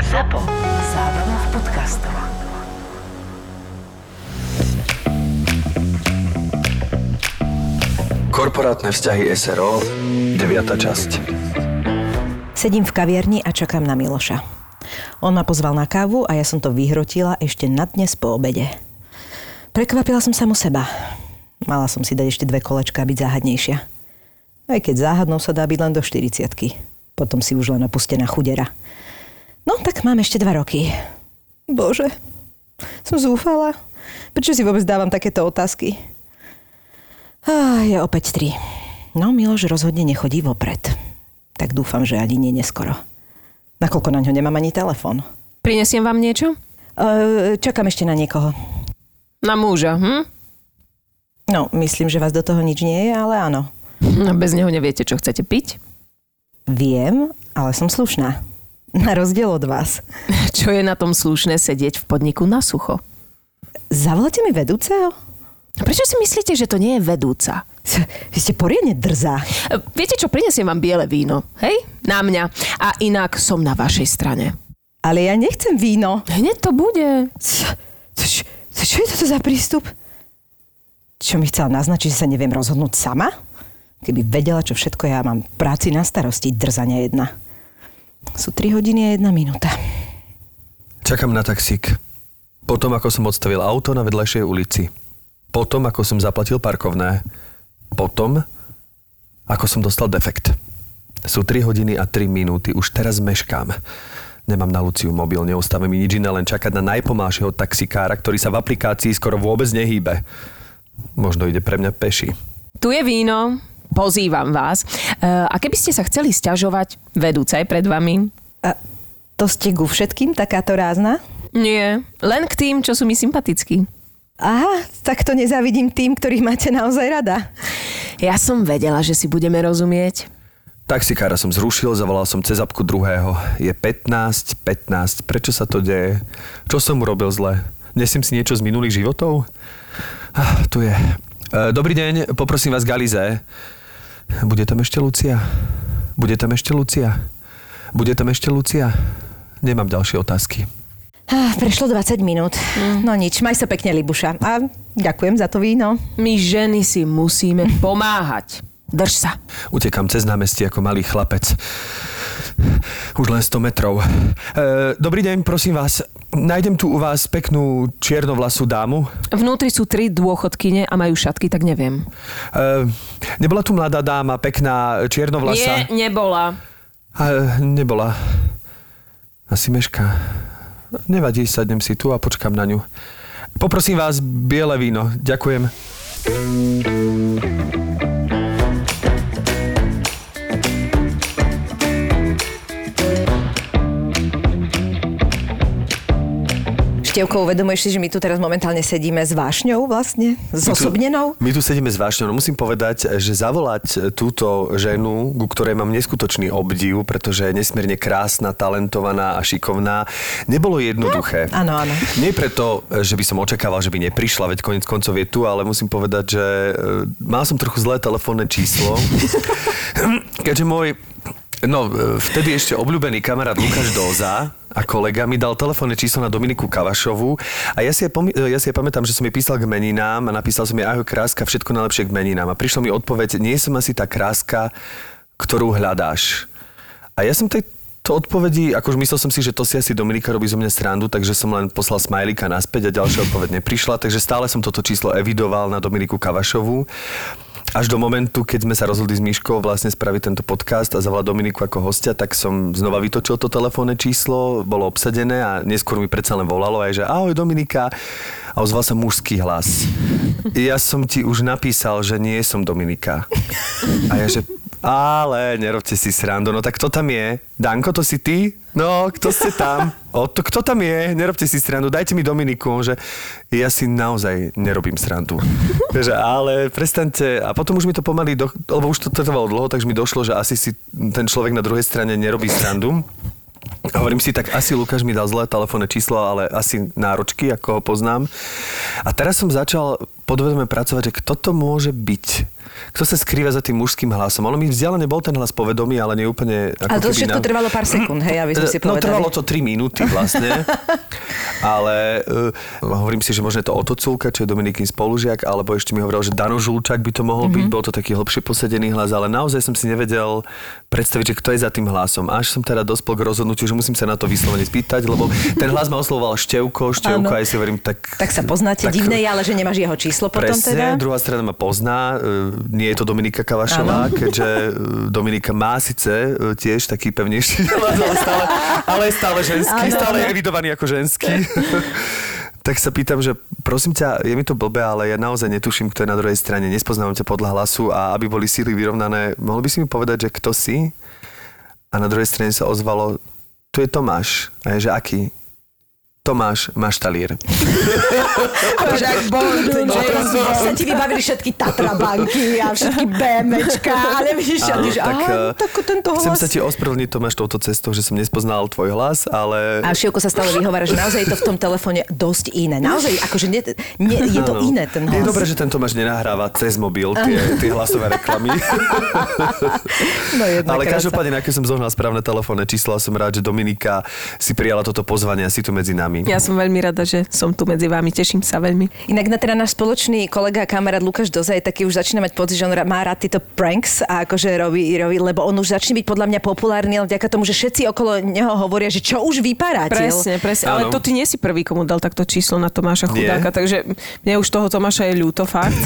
ZAPO. Zábrná v podcastov. Korporátne vzťahy SRO, 9. časť. Sedím v kaviarni a čakám na Miloša. On ma pozval na kávu a ja som to vyhrotila ešte na dnes po obede. Prekvapila som sa mu seba. Mala som si dať ešte dve kolečka a byť záhadnejšia. Aj keď záhadnou sa dá byť len do 40 Potom si už len opustená chudera. No tak mám ešte dva roky. Bože, som zúfala. Prečo si vôbec dávam takéto otázky? Ah, je opäť tri. No, Miloš rozhodne nechodí vopred. Tak dúfam, že ani nie neskoro. Nakoľko na ňo nemám ani telefón. Prinesiem vám niečo? E, čakám ešte na niekoho. Na muža, hm? No, myslím, že vás do toho nič nie je, ale áno. No, Bez neho neviete, čo chcete piť? Viem, ale som slušná. Na rozdiel od vás. Čo je na tom slušné sedieť v podniku na sucho? Zavoláte mi vedúceho? Prečo si myslíte, že to nie je vedúca? Vy ste poriadne drzá. Viete čo, prinesiem vám biele víno, hej? Na mňa. A inak som na vašej strane. Ale ja nechcem víno. Hneď to bude. Čo, čo, čo, je toto za prístup? Čo mi chcela naznačiť, že sa neviem rozhodnúť sama? Keby vedela, čo všetko ja mám práci na starosti, drzania jedna. Sú 3 hodiny a 1 minúta. Čakám na taxík. Potom, ako som odstavil auto na vedľajšej ulici. Potom, ako som zaplatil parkovné. Potom, ako som dostal defekt. Sú 3 hodiny a 3 minúty. Už teraz meškám. Nemám na Luciu mobil, neostáva mi nič iné, len čakať na najpomalšieho taxikára, ktorý sa v aplikácii skoro vôbec nehýbe. Možno ide pre mňa peši. Tu je víno, pozývam vás. E, A keby ste sa chceli stiažovať, vedúca je pred vami. A to ste ku všetkým takáto rázna? Nie, len k tým, čo sú mi sympatickí. Aha, tak to nezavidím tým, ktorých máte naozaj rada. Ja som vedela, že si budeme rozumieť. Taxikára som zrušil, zavolal som cez apku druhého. Je 15, 15, prečo sa to deje? Čo som urobil zle? Nesím si niečo z minulých životov? Ah, tu je. E, Dobrý deň, poprosím vás Galize. Bude tam ešte Lucia? Bude tam ešte Lucia? Bude tam ešte Lucia? Nemám ďalšie otázky. Ah, prešlo 20 minút. No nič, maj sa pekne, Libuša. A ďakujem za to víno. My ženy si musíme pomáhať. Drž sa. Utekám cez námestie ako malý chlapec. Už len 100 metrov. E, dobrý deň, prosím vás. Nájdem tu u vás peknú čiernovlasú dámu. Vnútri sú tri dôchodkyne a majú šatky, tak neviem. E, nebola tu mladá dáma, pekná čiernovlasa? Nie, nebola. A, nebola. Asi meška. Nevadí, sadnem si tu a počkám na ňu. Poprosím vás biele víno. Ďakujem. Števko, uvedomuješ si, že my tu teraz momentálne sedíme s vášňou vlastne? Zosobnenou? My tu sedíme s vášňou. No musím povedať, že zavolať túto ženu, ku ktorej mám neskutočný obdiv, pretože je nesmierne krásna, talentovaná a šikovná, nebolo jednoduché. Áno, áno. Nie preto, že by som očakával, že by neprišla, veď konec koncov je tu, ale musím povedať, že e, mal som trochu zlé telefónne číslo. Keďže môj No, e, vtedy ešte obľúbený kamarát Lukáš Doza a kolega mi dal telefónne číslo na Dominiku Kavašovu a ja si, jej pomi- ja si pamätám, že som jej písal k meninám a napísal som jej ahoj kráska, všetko najlepšie k meninám a prišla mi odpoveď, nie som asi tá kráska, ktorú hľadáš. A ja som tej to odpovedi, akože myslel som si, že to si asi Dominika robí zo mňa srandu, takže som len poslal smajlíka naspäť a ďalšia odpoveď neprišla, takže stále som toto číslo evidoval na Dominiku Kavašovu. Až do momentu, keď sme sa rozhodli s Myškou vlastne spraviť tento podcast a zavolať Dominiku ako hostia, tak som znova vytočil to telefónne číslo, bolo obsadené a neskôr mi predsa len volalo aj, že ahoj Dominika a ozval sa mužský hlas. Ja som ti už napísal, že nie som Dominika. A ja, že ale nerobte si srandu, no tak kto tam je? Danko, to si ty? No, kto ste tam? O, to, kto tam je? Nerobte si srandu, dajte mi Dominiku, že ja si naozaj nerobím srandu. že, ale prestaňte, a potom už mi to pomaly, do, lebo už to trvalo dlho, takže mi došlo, že asi si ten človek na druhej strane nerobí srandu. Hovorím si, tak asi Lukáš mi dal zlé telefónne číslo, ale asi náročky, ako ho poznám. A teraz som začal podvedome pracovať, že kto to môže byť kto sa skrýva za tým mužským hlasom. Ono mi vzdialene bol ten hlas povedomý, ale nie úplne ako Ale to všetko na... trvalo pár sekúnd, hej, aby sme si No povedali. trvalo to 3 minúty vlastne. ale uh, hovorím si, že možno je to Oto Culka, čo je Dominikin spolužiak, alebo ešte mi hovoril, že Dano Žulčák by to mohol Mhm. byť, bol to taký hlbšie posadený hlas, ale naozaj som si nevedel predstaviť, že kto je za tým hlasom. Až som teda dospel k rozhodnutiu, že musím sa na to vyslovene spýtať, lebo ten hlas ma oslovoval Števko, Števko, aj si hovorím, tak... Tak sa poznáte, tak- divné je, ale že nemáš jeho číslo potom Presne, teda. druhá strana ma pozná, e, nie je to Dominika Kavašová, keďže e, Dominika má síce e, tiež taký pevnejší ale stále, ale stále ženský, Áno, stále je áno. evidovaný ako ženský. tak sa pýtam, že prosím ťa, je mi to blbé, ale ja naozaj netuším, kto je na druhej strane, nespoznávam ťa podľa hlasu a aby boli síly vyrovnané, mohol by si mi povedať, že kto si? A na druhej strane sa ozvalo, tu je Tomáš. A je, že aký? Tomáš Maštalír. sa ti vybavili všetky Tatra banky a všetky BMčka a nevidíš, a Áno, že tak, aha, eh, tak tento Chcem hlas. sa ti ospravedlniť, Tomáš, touto cestou, že som nespoznal tvoj hlas, ale... A Šivko sa stále vyhovára, že naozaj je to v tom telefóne dosť iné. Naozaj, akože ne, ne, je to Áno. iné ten hlas. Je dobré, že ten Tomáš nenahráva cez mobil tie, tie hlasové reklamy. No jedna Ale každopádne, aké som zohnal správne telefónne číslo som rád, že Dominika si prijala toto pozvanie a si tu medzi nami. Ja som veľmi rada, že som tu medzi vami, teším sa veľmi. Inak na teda náš spoločný kolega a kamarát Lukáš Doza je taký už začína mať pocit, že on má rád tieto pranks a akože robí, robí, lebo on už začne byť podľa mňa populárny len vďaka tomu, že všetci okolo neho hovoria, že čo už vyparáte. Presne, presne. Ale Áno. to ty nie si prvý, komu dal takto číslo na Tomáša Nie. chudáka, takže mne už toho Tomáša je ľúto, fakt.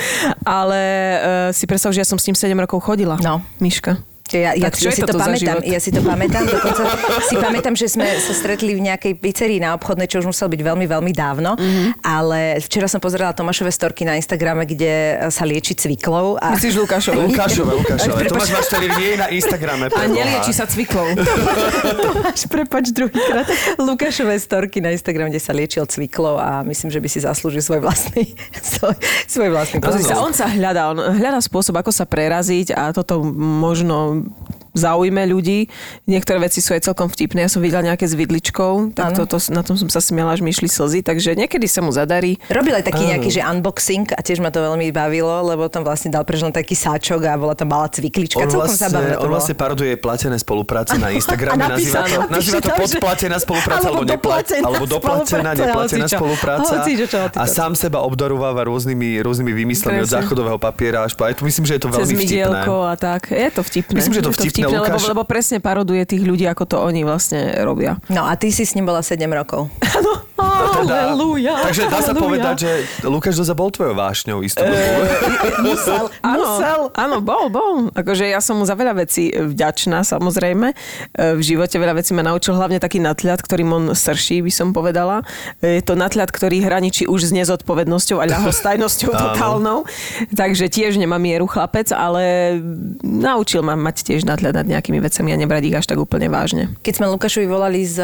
Ale uh, si predstav, že ja som s ním 7 rokov chodila. No. Miška. Ja, ja, Tak čo ja si to za pamätám, ja si to pamätám, dokonca si pamätám, že sme sa stretli v nejakej pizzerii na obchodnej, čo už muselo byť veľmi, veľmi dávno, Mhm. ale včera som pozerala Tomášové storky na Instagrame, kde sa lieči cviklou. A... Myslíš Lukášové? Lukášové, Lukášové. Prepač. Tomáš Maštalír nie je na Instagrame. A nelieči sa cviklou. Tomáš, prepač druhýkrát. Lukášové storky na Instagram, kde sa liečil cviklou a myslím, že by si zaslúžil svoj vlastný, svoj, svoj vlastný Pozri sa, on sa hľadá, on hľadá spôsob, ako sa preraziť a toto možno um, zaujme ľudí. Niektoré veci sú aj celkom vtipné. Ja som videla nejaké s vidličkou, tak Áno. toto, na tom som sa smiala, až mi išli slzy, takže niekedy sa mu zadarí. Robil aj taký nejaký, že unboxing a tiež ma to veľmi bavilo, lebo tam vlastne dal preč len taký sáčok a bola tam malá cviklička. On Celkom vlastne, zabavné to on vlastne paroduje platené spolupráce na Instagrame. A nazýva to, nazýva to podplatená spolupráca alebo, alebo nepla, doplatená alebo doplatená, neplatená spolupráca. A sám seba obdarováva rôznymi, rôznymi výmyslami od záchodového papiera až po... Aj tu myslím, že je to veľmi vtipné. a tak. Je to vtipné. Myslím, že to vtipné, lebo, Lukáš. lebo presne paroduje tých ľudí, ako to oni vlastne robia. No a ty si s ním bola 7 rokov. Áno. A teda- Takže dá sa povedať, že Lukáš Doza bol tvojou vášňou istú dobu. Musel, Áno, musel. áno, bol, bol. Akože ja som mu za veľa vecí vďačná, samozrejme. E, V živote veľa vecí ma naučil, hlavne taký natľad, ktorým on srší, by som povedala. E, Je to natľad, ktorý hraničí už s nezodpovednosťou a ľahostajnosťou totálnou. Takže tiež nemá mieru chlapec, ale naučil ma mať tiež natľad nad nejakými vecami a nebrať ich až tak úplne vážne. Keď sme Lukášovi volali z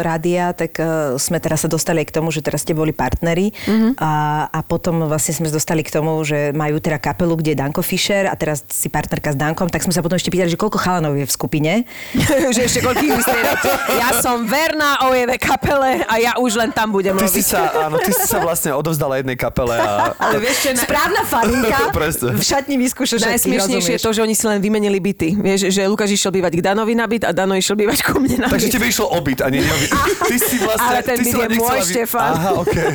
rádia, tak sme teraz sa dostali aj k tomu, že teraz ste boli partneri Mhm. a, a potom vlastne sme dostali k tomu, že majú teda kapelu, kde je Danko Fischer a teraz si partnerka s Dankom, tak sme sa potom ešte pýtali, že koľko chalanov je v skupine. že ešte koľkých vystriedať. Ja som verná ojeve kapele a ja už len tam budem Ty si robiť. sa, áno, ty si sa vlastne odovzdala jednej kapele a... Ale vieš, čo, na- Správna faninka Presne. v šatni vyskúša Najsmiešnejšie je to, že oni si len vymenili byty. Vieš, že Lukáš išiel bývať k Danovi na byt a Dano išiel bývať ku mne na byt. Takže tebe išlo obyt a nie neobyt. Ty si vlastne... Ale ten ty si byt len je nechcela môj, Štefan. Aha, okej.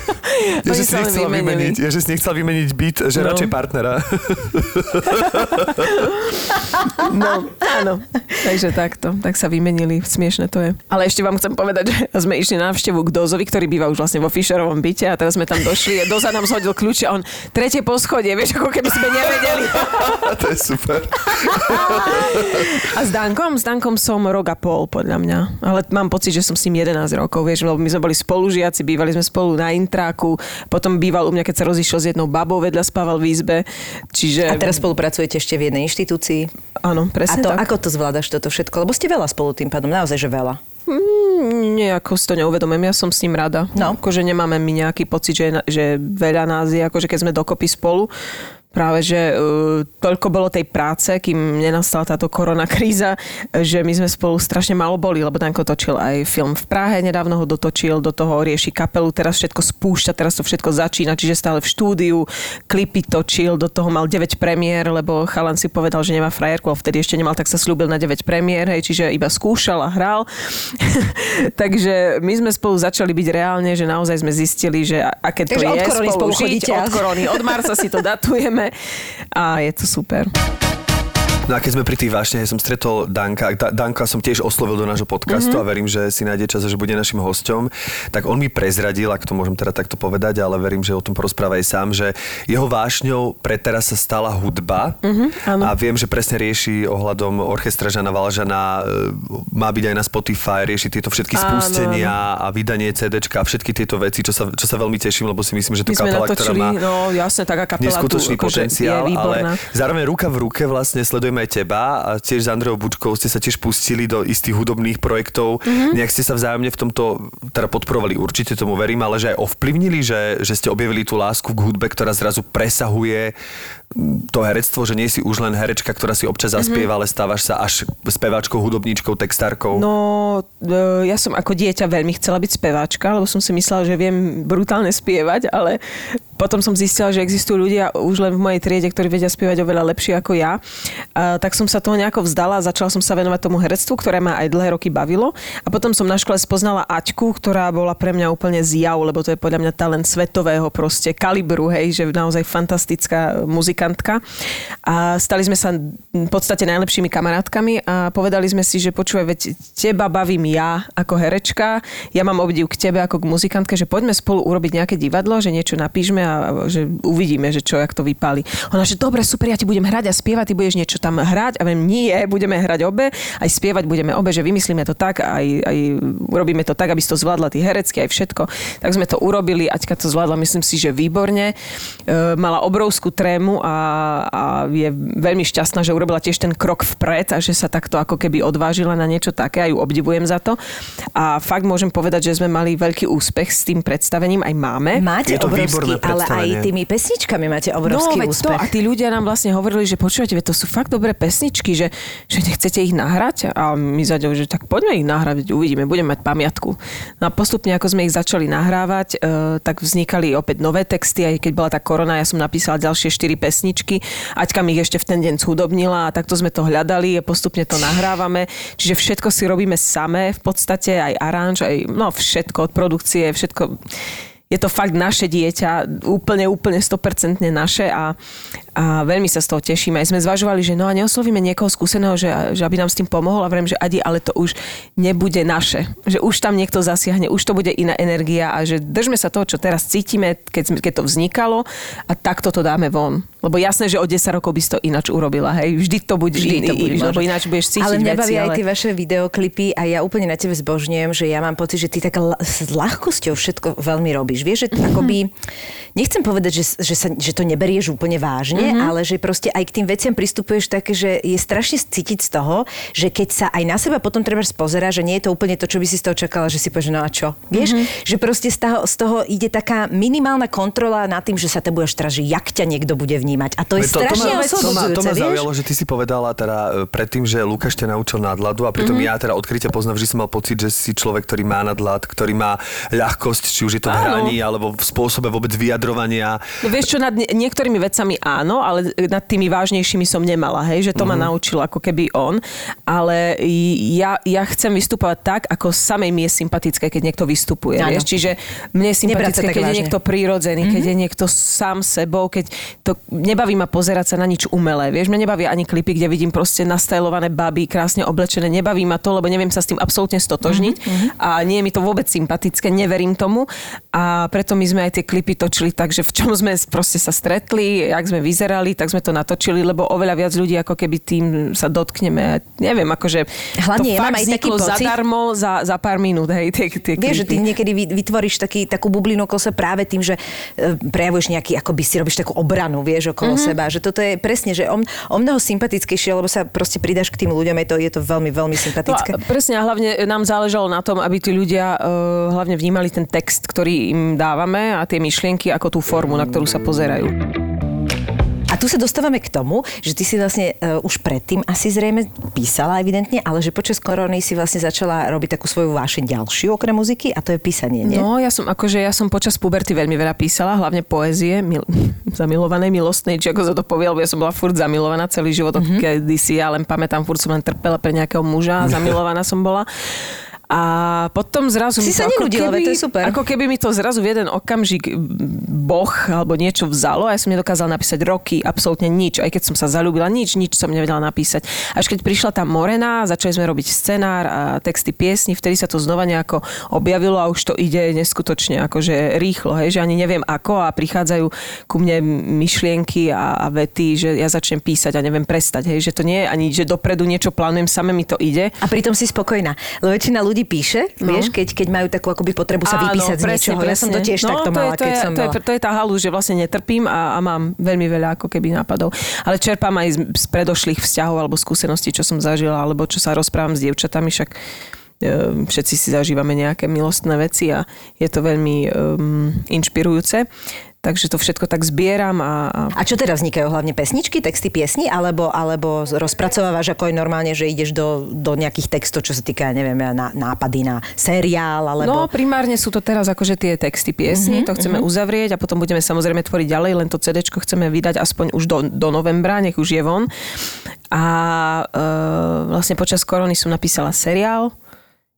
Ja, že si nechcela vymenili. vymeniť, ja, že si nechcela vymeniť byt, že No. radšej partnera. No, áno. Takže takto. Tak sa vymenili. Smiešne to je. Ale ešte vám chcem povedať, že sme išli na návštevu k Dozovi, ktorý býva už vlastne vo Fischerovom byte a teraz sme tam došli a Doza nám zhodil kľúče a on tretie poschodie, vieš, ako keby sme nevedeli. to je super. A s Dankom? S Dankom som rok a pol, podľa mňa. Ale mám pocit, že som s ním 11 rokov, vieš, lebo my sme boli spolužiaci, bývali sme spolu na intráku, potom býval u mňa, keď sa rozišiel s jednou babou, vedľa spával v izbe. Čiže... A teraz spolupracujete ešte v jednej inštitúcii. Áno, A presne to, tak. ako to zvládaš toto všetko? Lebo ste veľa spolu tým pádom, naozaj, že veľa. Mm, nejako si to neuvedomujem, ja som s ním rada. No. Akože nemáme my nejaký pocit, že, že veľa nás je, akože keď sme dokopy spolu. Práve, že uh, toľko bolo tej práce, kým nenastala táto korona kríza, že my sme spolu strašne malo boli, lebo Danko točil aj film v Prahe, nedávno ho dotočil, do toho rieši kapelu, teraz všetko spúšťa, teraz to všetko začína, čiže stále v štúdiu, klipy točil, do toho mal 9 premiér, lebo chalan si povedal, že nemá frajerku, ale vtedy ešte nemal, tak sa slúbil na 9 premiér, hej, čiže iba skúšal a hral. Takže my sme spolu začali byť reálne, že naozaj sme zistili, že aké to Takže je od korony spolu spolu žiť, od korony, od marca si to datujeme a je to super. No a keď sme pri tých vášne, som stretol Danka, da, Danka som tiež oslovil do nášho podcastu mm-hmm. a verím, že si nájde čas že bude našim hosťom, tak on mi prezradil, ak to môžem teda takto povedať, ale verím, že o tom porozpráva aj sám, že jeho vášňou pre teraz sa stala hudba. Mhm, áno. a viem, že presne rieši ohľadom orchestra Žana Valžana, e, má byť aj na Spotify, rieši tieto všetky Áno, spustenia a vydanie CDčka a všetky tieto veci, čo sa, čo sa veľmi teším, lebo si myslím, že to My kapela, ktorá má no jasne, taká kapela tu neskutočný akože potenciál, ale zároveň ruka v ruke vlastne sledujeme aj teba a tiež s Andreou Bučkou ste sa tiež pustili do istých hudobných projektov. Mhm. Mm-hmm. Nejak ste sa vzájomne v tomto teda podporovali, určite tomu verím, ale že aj ovplyvnili, že, že ste objavili tú lásku k hudbe, ktorá zrazu presahuje to herectvo, že nie si už len herečka, ktorá si občas zaspieva, mm-hmm. ale stávaš sa až speváčkou, hudobníčkou, textárkou. Mhm. No, e, ja som ako dieťa veľmi chcela byť speváčka, lebo som si myslela, že viem brutálne spievať, ale potom som zistila, že existujú ľudia už len v mojej triede, ktorí vedia spievať oveľa lepšie ako ja. A, tak som sa toho nejako vzdala a začala som sa venovať tomu herectvu, ktoré ma aj dlhé roky bavilo. A potom som na škole spoznala Aťku, ktorá bola pre mňa úplne zjav, lebo to je podľa mňa talent svetového proste kalibru, hej, že naozaj fantastická muzikantka. A stali sme sa v podstate najlepšími kamarátkami a povedali sme si, že počúvaj, veď teba bavím ja ako herečka, ja mám obdiv k tebe ako k muzikantke, že poďme spolu urobiť nejaké divadlo, že niečo napíšme a že uvidíme, že čo, jak to vypáli. Ona, že dobre, super, ja ti budem hrať a spievať, ty budeš niečo tam hrať a viem, nie, budeme hrať obe, aj spievať budeme obe, že vymyslíme to tak, aj, aj urobíme to tak, aby si to zvládla ty herecky, aj všetko. Tak sme to urobili, Aťka to zvládla, myslím si, že výborne. E, mala obrovskú trému a, a je veľmi šťastná, že urobila tiež ten krok vpred a že sa takto ako keby odvážila na niečo také a ju obdivujem za to. A fakt môžem povedať, že sme mali veľký úspech s tým predstavením, aj máme. Máte Je to obrovský, ale aj tými pesničkami máte obrovský no, veď úspech. To, a tí ľudia nám vlastne hovorili, že počúvate, to sú fakt dobré pesničky, že, že nechcete ich nahrať? A my zaďou, že tak poďme ich nahrať, uvidíme, budeme mať pamiatku. No a postupne, ako sme ich začali nahrávať, e, tak vznikali opäť nové texty, aj keď bola tá korona, ja som napísala ďalšie štyri pesničky, Aťka mi ich ešte v ten deň zhudobnila a takto sme to hľadali a postupne to nahrávame. Čiže všetko si robíme samé v podstate, aj aranž, aj no všetko od produkcie, všetko je to fakt naše dieťa, úplne, úplne 100% naše a, a veľmi sa z toho tešíme. Aj sme zvažovali, že no a neoslovíme niekoho skúseného, že, že aby nám s tým pomohol a vrem, že Adi, ale to už nebude naše. Že už tam niekto zasiahne, už to bude iná energia a že držme sa toho, čo teraz cítime, keď, keď to vznikalo a takto to dáme von. Lebo jasné, že o 10 rokov by si to ináč urobila, hej. Vždy to bude Vždy to bude lebo ináč budeš cítiť ale mňa veci. baví aj ale... tie vaše videoklipy a ja úplne na tebe zbožňujem, že ja mám pocit, že ty tak l- s ľahkosťou všetko veľmi robíš. Vieš, že Mhm. akoby, nechcem povedať, že, že, sa, že to neberieš úplne vážne, Mhm. ale že proste aj k tým veciam pristupuješ také, že je strašne cítiť z toho, že keď sa aj na seba potom treba spozerá, že nie je to úplne to, čo by si z toho čakala, že si povieš, no a čo? Vieš, Mhm. že proste z toho, z toho ide taká minimálna kontrola nad tým, že sa te budeš teraz, že jak ťa niekto bude vnímať. A to je to, to, strašne ma, to, ma, to oslobodzujúce, ma vieš? zaujalo, že ty si povedala teda e, predtým, že Lukáš ťa naučil nadladu a pritom Mhm. mm-hmm. ja teda odkryte poznám, že som mal pocit, že si človek, ktorý má nadlad, ktorý má ľahkosť, či už je to v hraní alebo v spôsobe vôbec vyjadrovania. No vieš čo, nad nie- niektorými vecami áno, ale nad tými vážnejšími som nemala, hej, že to Mhm. ma naučil ako keby on, ale ja, ja chcem vystupovať tak, ako samej mi je sympatické, keď niekto vystupuje, Áno. vieš, čiže mne je sympatické, keď je vážne. Mhm. niekto prírodzený, keď je niekto sám sebou, keď to nebaví ma pozerať sa na nič umelé, vieš, mňa nebaví ani klipy, kde vidím proste nastajlované baby, krásne oblečené, nebaví ma to, lebo neviem sa s tým absolútne stotožniť Mhm, a nie je mi to vôbec sympatické, neverím tomu. A preto my sme aj tie klipy točili tak, že v čom sme proste sa stretli, jak sme vyzerali, tak sme to natočili, lebo oveľa viac ľudí ako keby tým sa dotkneme. Neviem, akože Hlavne to ja fakt aj taký vzniklo pocit- zadarmo za, za pár minút, hej, tie, tie Vieš, že ty niekedy vy- vytvoríš taký, takú bublinu okolo práve tým, že e, prejavuješ nejaký, akoby si robíš takú obranu, vieš, okolo mm-hmm. seba. Že toto je presne, že o, o mnoho sympatickejšie, lebo sa proste pridáš k tým ľuďom, je to, je to veľmi, veľmi No sympatické. a presne, a hlavne nám záležalo na tom, aby tí ľudia uh, hlavne vnímali ten text, ktorý im dávame a tie myšlienky ako tú formu, na ktorú sa pozerajú. Tu sa dostávame k tomu, že ty si vlastne uh, už predtým asi zrejme písala evidentne, ale že počas korony si vlastne začala robiť takú svoju vášeň ďalšiu okrem muziky a to je písanie, nie? No, ja som akože, ja som počas puberty veľmi veľa písala, hlavne poézie, mil, zamilovanej, milostnej, či ako sa to povie, lebo ja som bola furt zamilovaná celý život, mm-hmm. kedy si ja len pamätám, furt som len trpela pre nejakého muža zamilovaná som bola. A potom zrazu... Si sa nenudila, keby, to je super. Ako keby mi to zrazu v jeden okamžik boh alebo niečo vzalo a ja som nedokázala napísať roky, absolútne nič. Aj keď som sa zalúbila, nič, nič som nevedela napísať. Až keď prišla tá Morena, začali sme robiť scenár a texty piesni, vtedy sa to znova nejako objavilo a už to ide neskutočne akože rýchlo, hej, že ani neviem ako a prichádzajú ku mne myšlienky a, a vety, že ja začnem písať a neviem prestať, hej, že to nie je ani, že dopredu niečo plánujem, same mi to ide. A pritom si spokojná. Lebo väčšina ľudí píše, no. vieš, keď, keď majú takú akoby potrebu sa vypísať z niečoho. Ja som to tiež no, takto to mala, je, to keď je, som to je, to je tá halu, že vlastne netrpím a, a mám veľmi veľa ako keby nápadov. Ale čerpám aj z, z predošlých vzťahov alebo skúseností, čo som zažila, alebo čo sa rozprávam s dievčatami, však e, všetci si zažívame nejaké milostné veci a je to veľmi um, inšpirujúce. Takže to všetko tak zbieram a, a A čo teda vznikajú hlavne pesničky, texty piesni, alebo, alebo rozpracovávaš ako aj normálne, že ideš do, do nejakých textov, čo sa týka, neviem, na, nápady na seriál, alebo... No, primárne sú to teraz akože tie texty piesni, Mhm, mm-hmm, to chceme mm-hmm. uzavrieť a potom budeme samozrejme tvoriť ďalej, len to CD chceme vydať aspoň už do, do novembra, nech už je von. A e, vlastne počas korony som napísala seriál,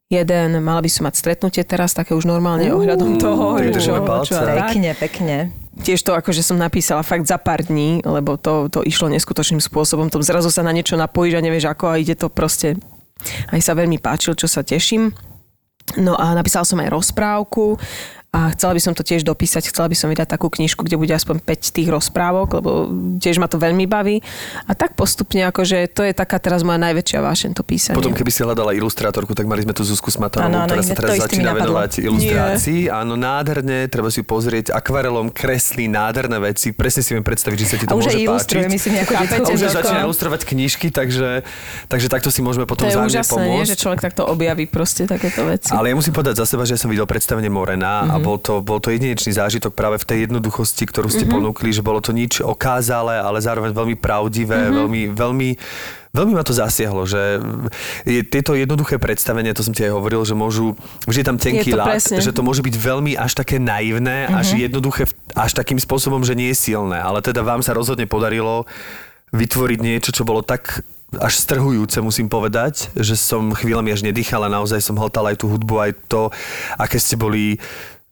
jeden, mala by som mať stretnutie teraz, také už normálne ohľadom toho, čo, čo. Pekne, pekne. Tiež to akože som napísala fakt za pár dní, lebo to, to išlo neskutočným spôsobom. To zrazu sa na niečo napojíš a nevieš ako a ide to proste. Aj sa veľmi páčil, čo sa teším. No a napísala som aj rozprávku a chcela by som to tiež dopísať, chcela by som vydať takú knižku, kde bude aspoň 5 tých rozprávok, lebo tiež ma to veľmi baví. A tak postupne, akože to je taká teraz moja najväčšia vášeň, to písanie. Potom, keby si hľadala ilustrátorku, tak mali sme tu Zuzku Smatanovú, ktorá sa teraz začína venovať ilustrácii. Áno, nádherne, treba si pozrieť, akvarelom kreslí nádherné veci. Presne si viem predstaviť, že sa ti A to už môže páčiť. myslím, Chápete, A už začína ako- ilustrovať knižky, takže, takže takto si môžeme potom to je úžasné, nie? pomôcť. že človek takto objaví proste takéto veci. Ale ja musím povedať za seba, že som videl predstavenie Morena Mhm. A bol to, bol to jedinečný zážitok práve v tej jednoduchosti, ktorú Mhm. ste ponúkli, že bolo to nič okázale, ale zároveň veľmi pravdivé, Mhm. veľmi, veľmi Veľmi ma to zasiahlo, že je, tieto jednoduché predstavenia, to som ti aj hovoril, že môžu, že je tam tenký lát, že to môže byť veľmi až také naivné, Mhm. až jednoduché, v- až takým spôsobom, že nie je silné. Ale teda vám sa rozhodne podarilo vytvoriť niečo, čo bolo tak až strhujúce, musím povedať, že som chvíľami až nedýchal a naozaj som hltal aj tú hudbu, aj to, aké ste boli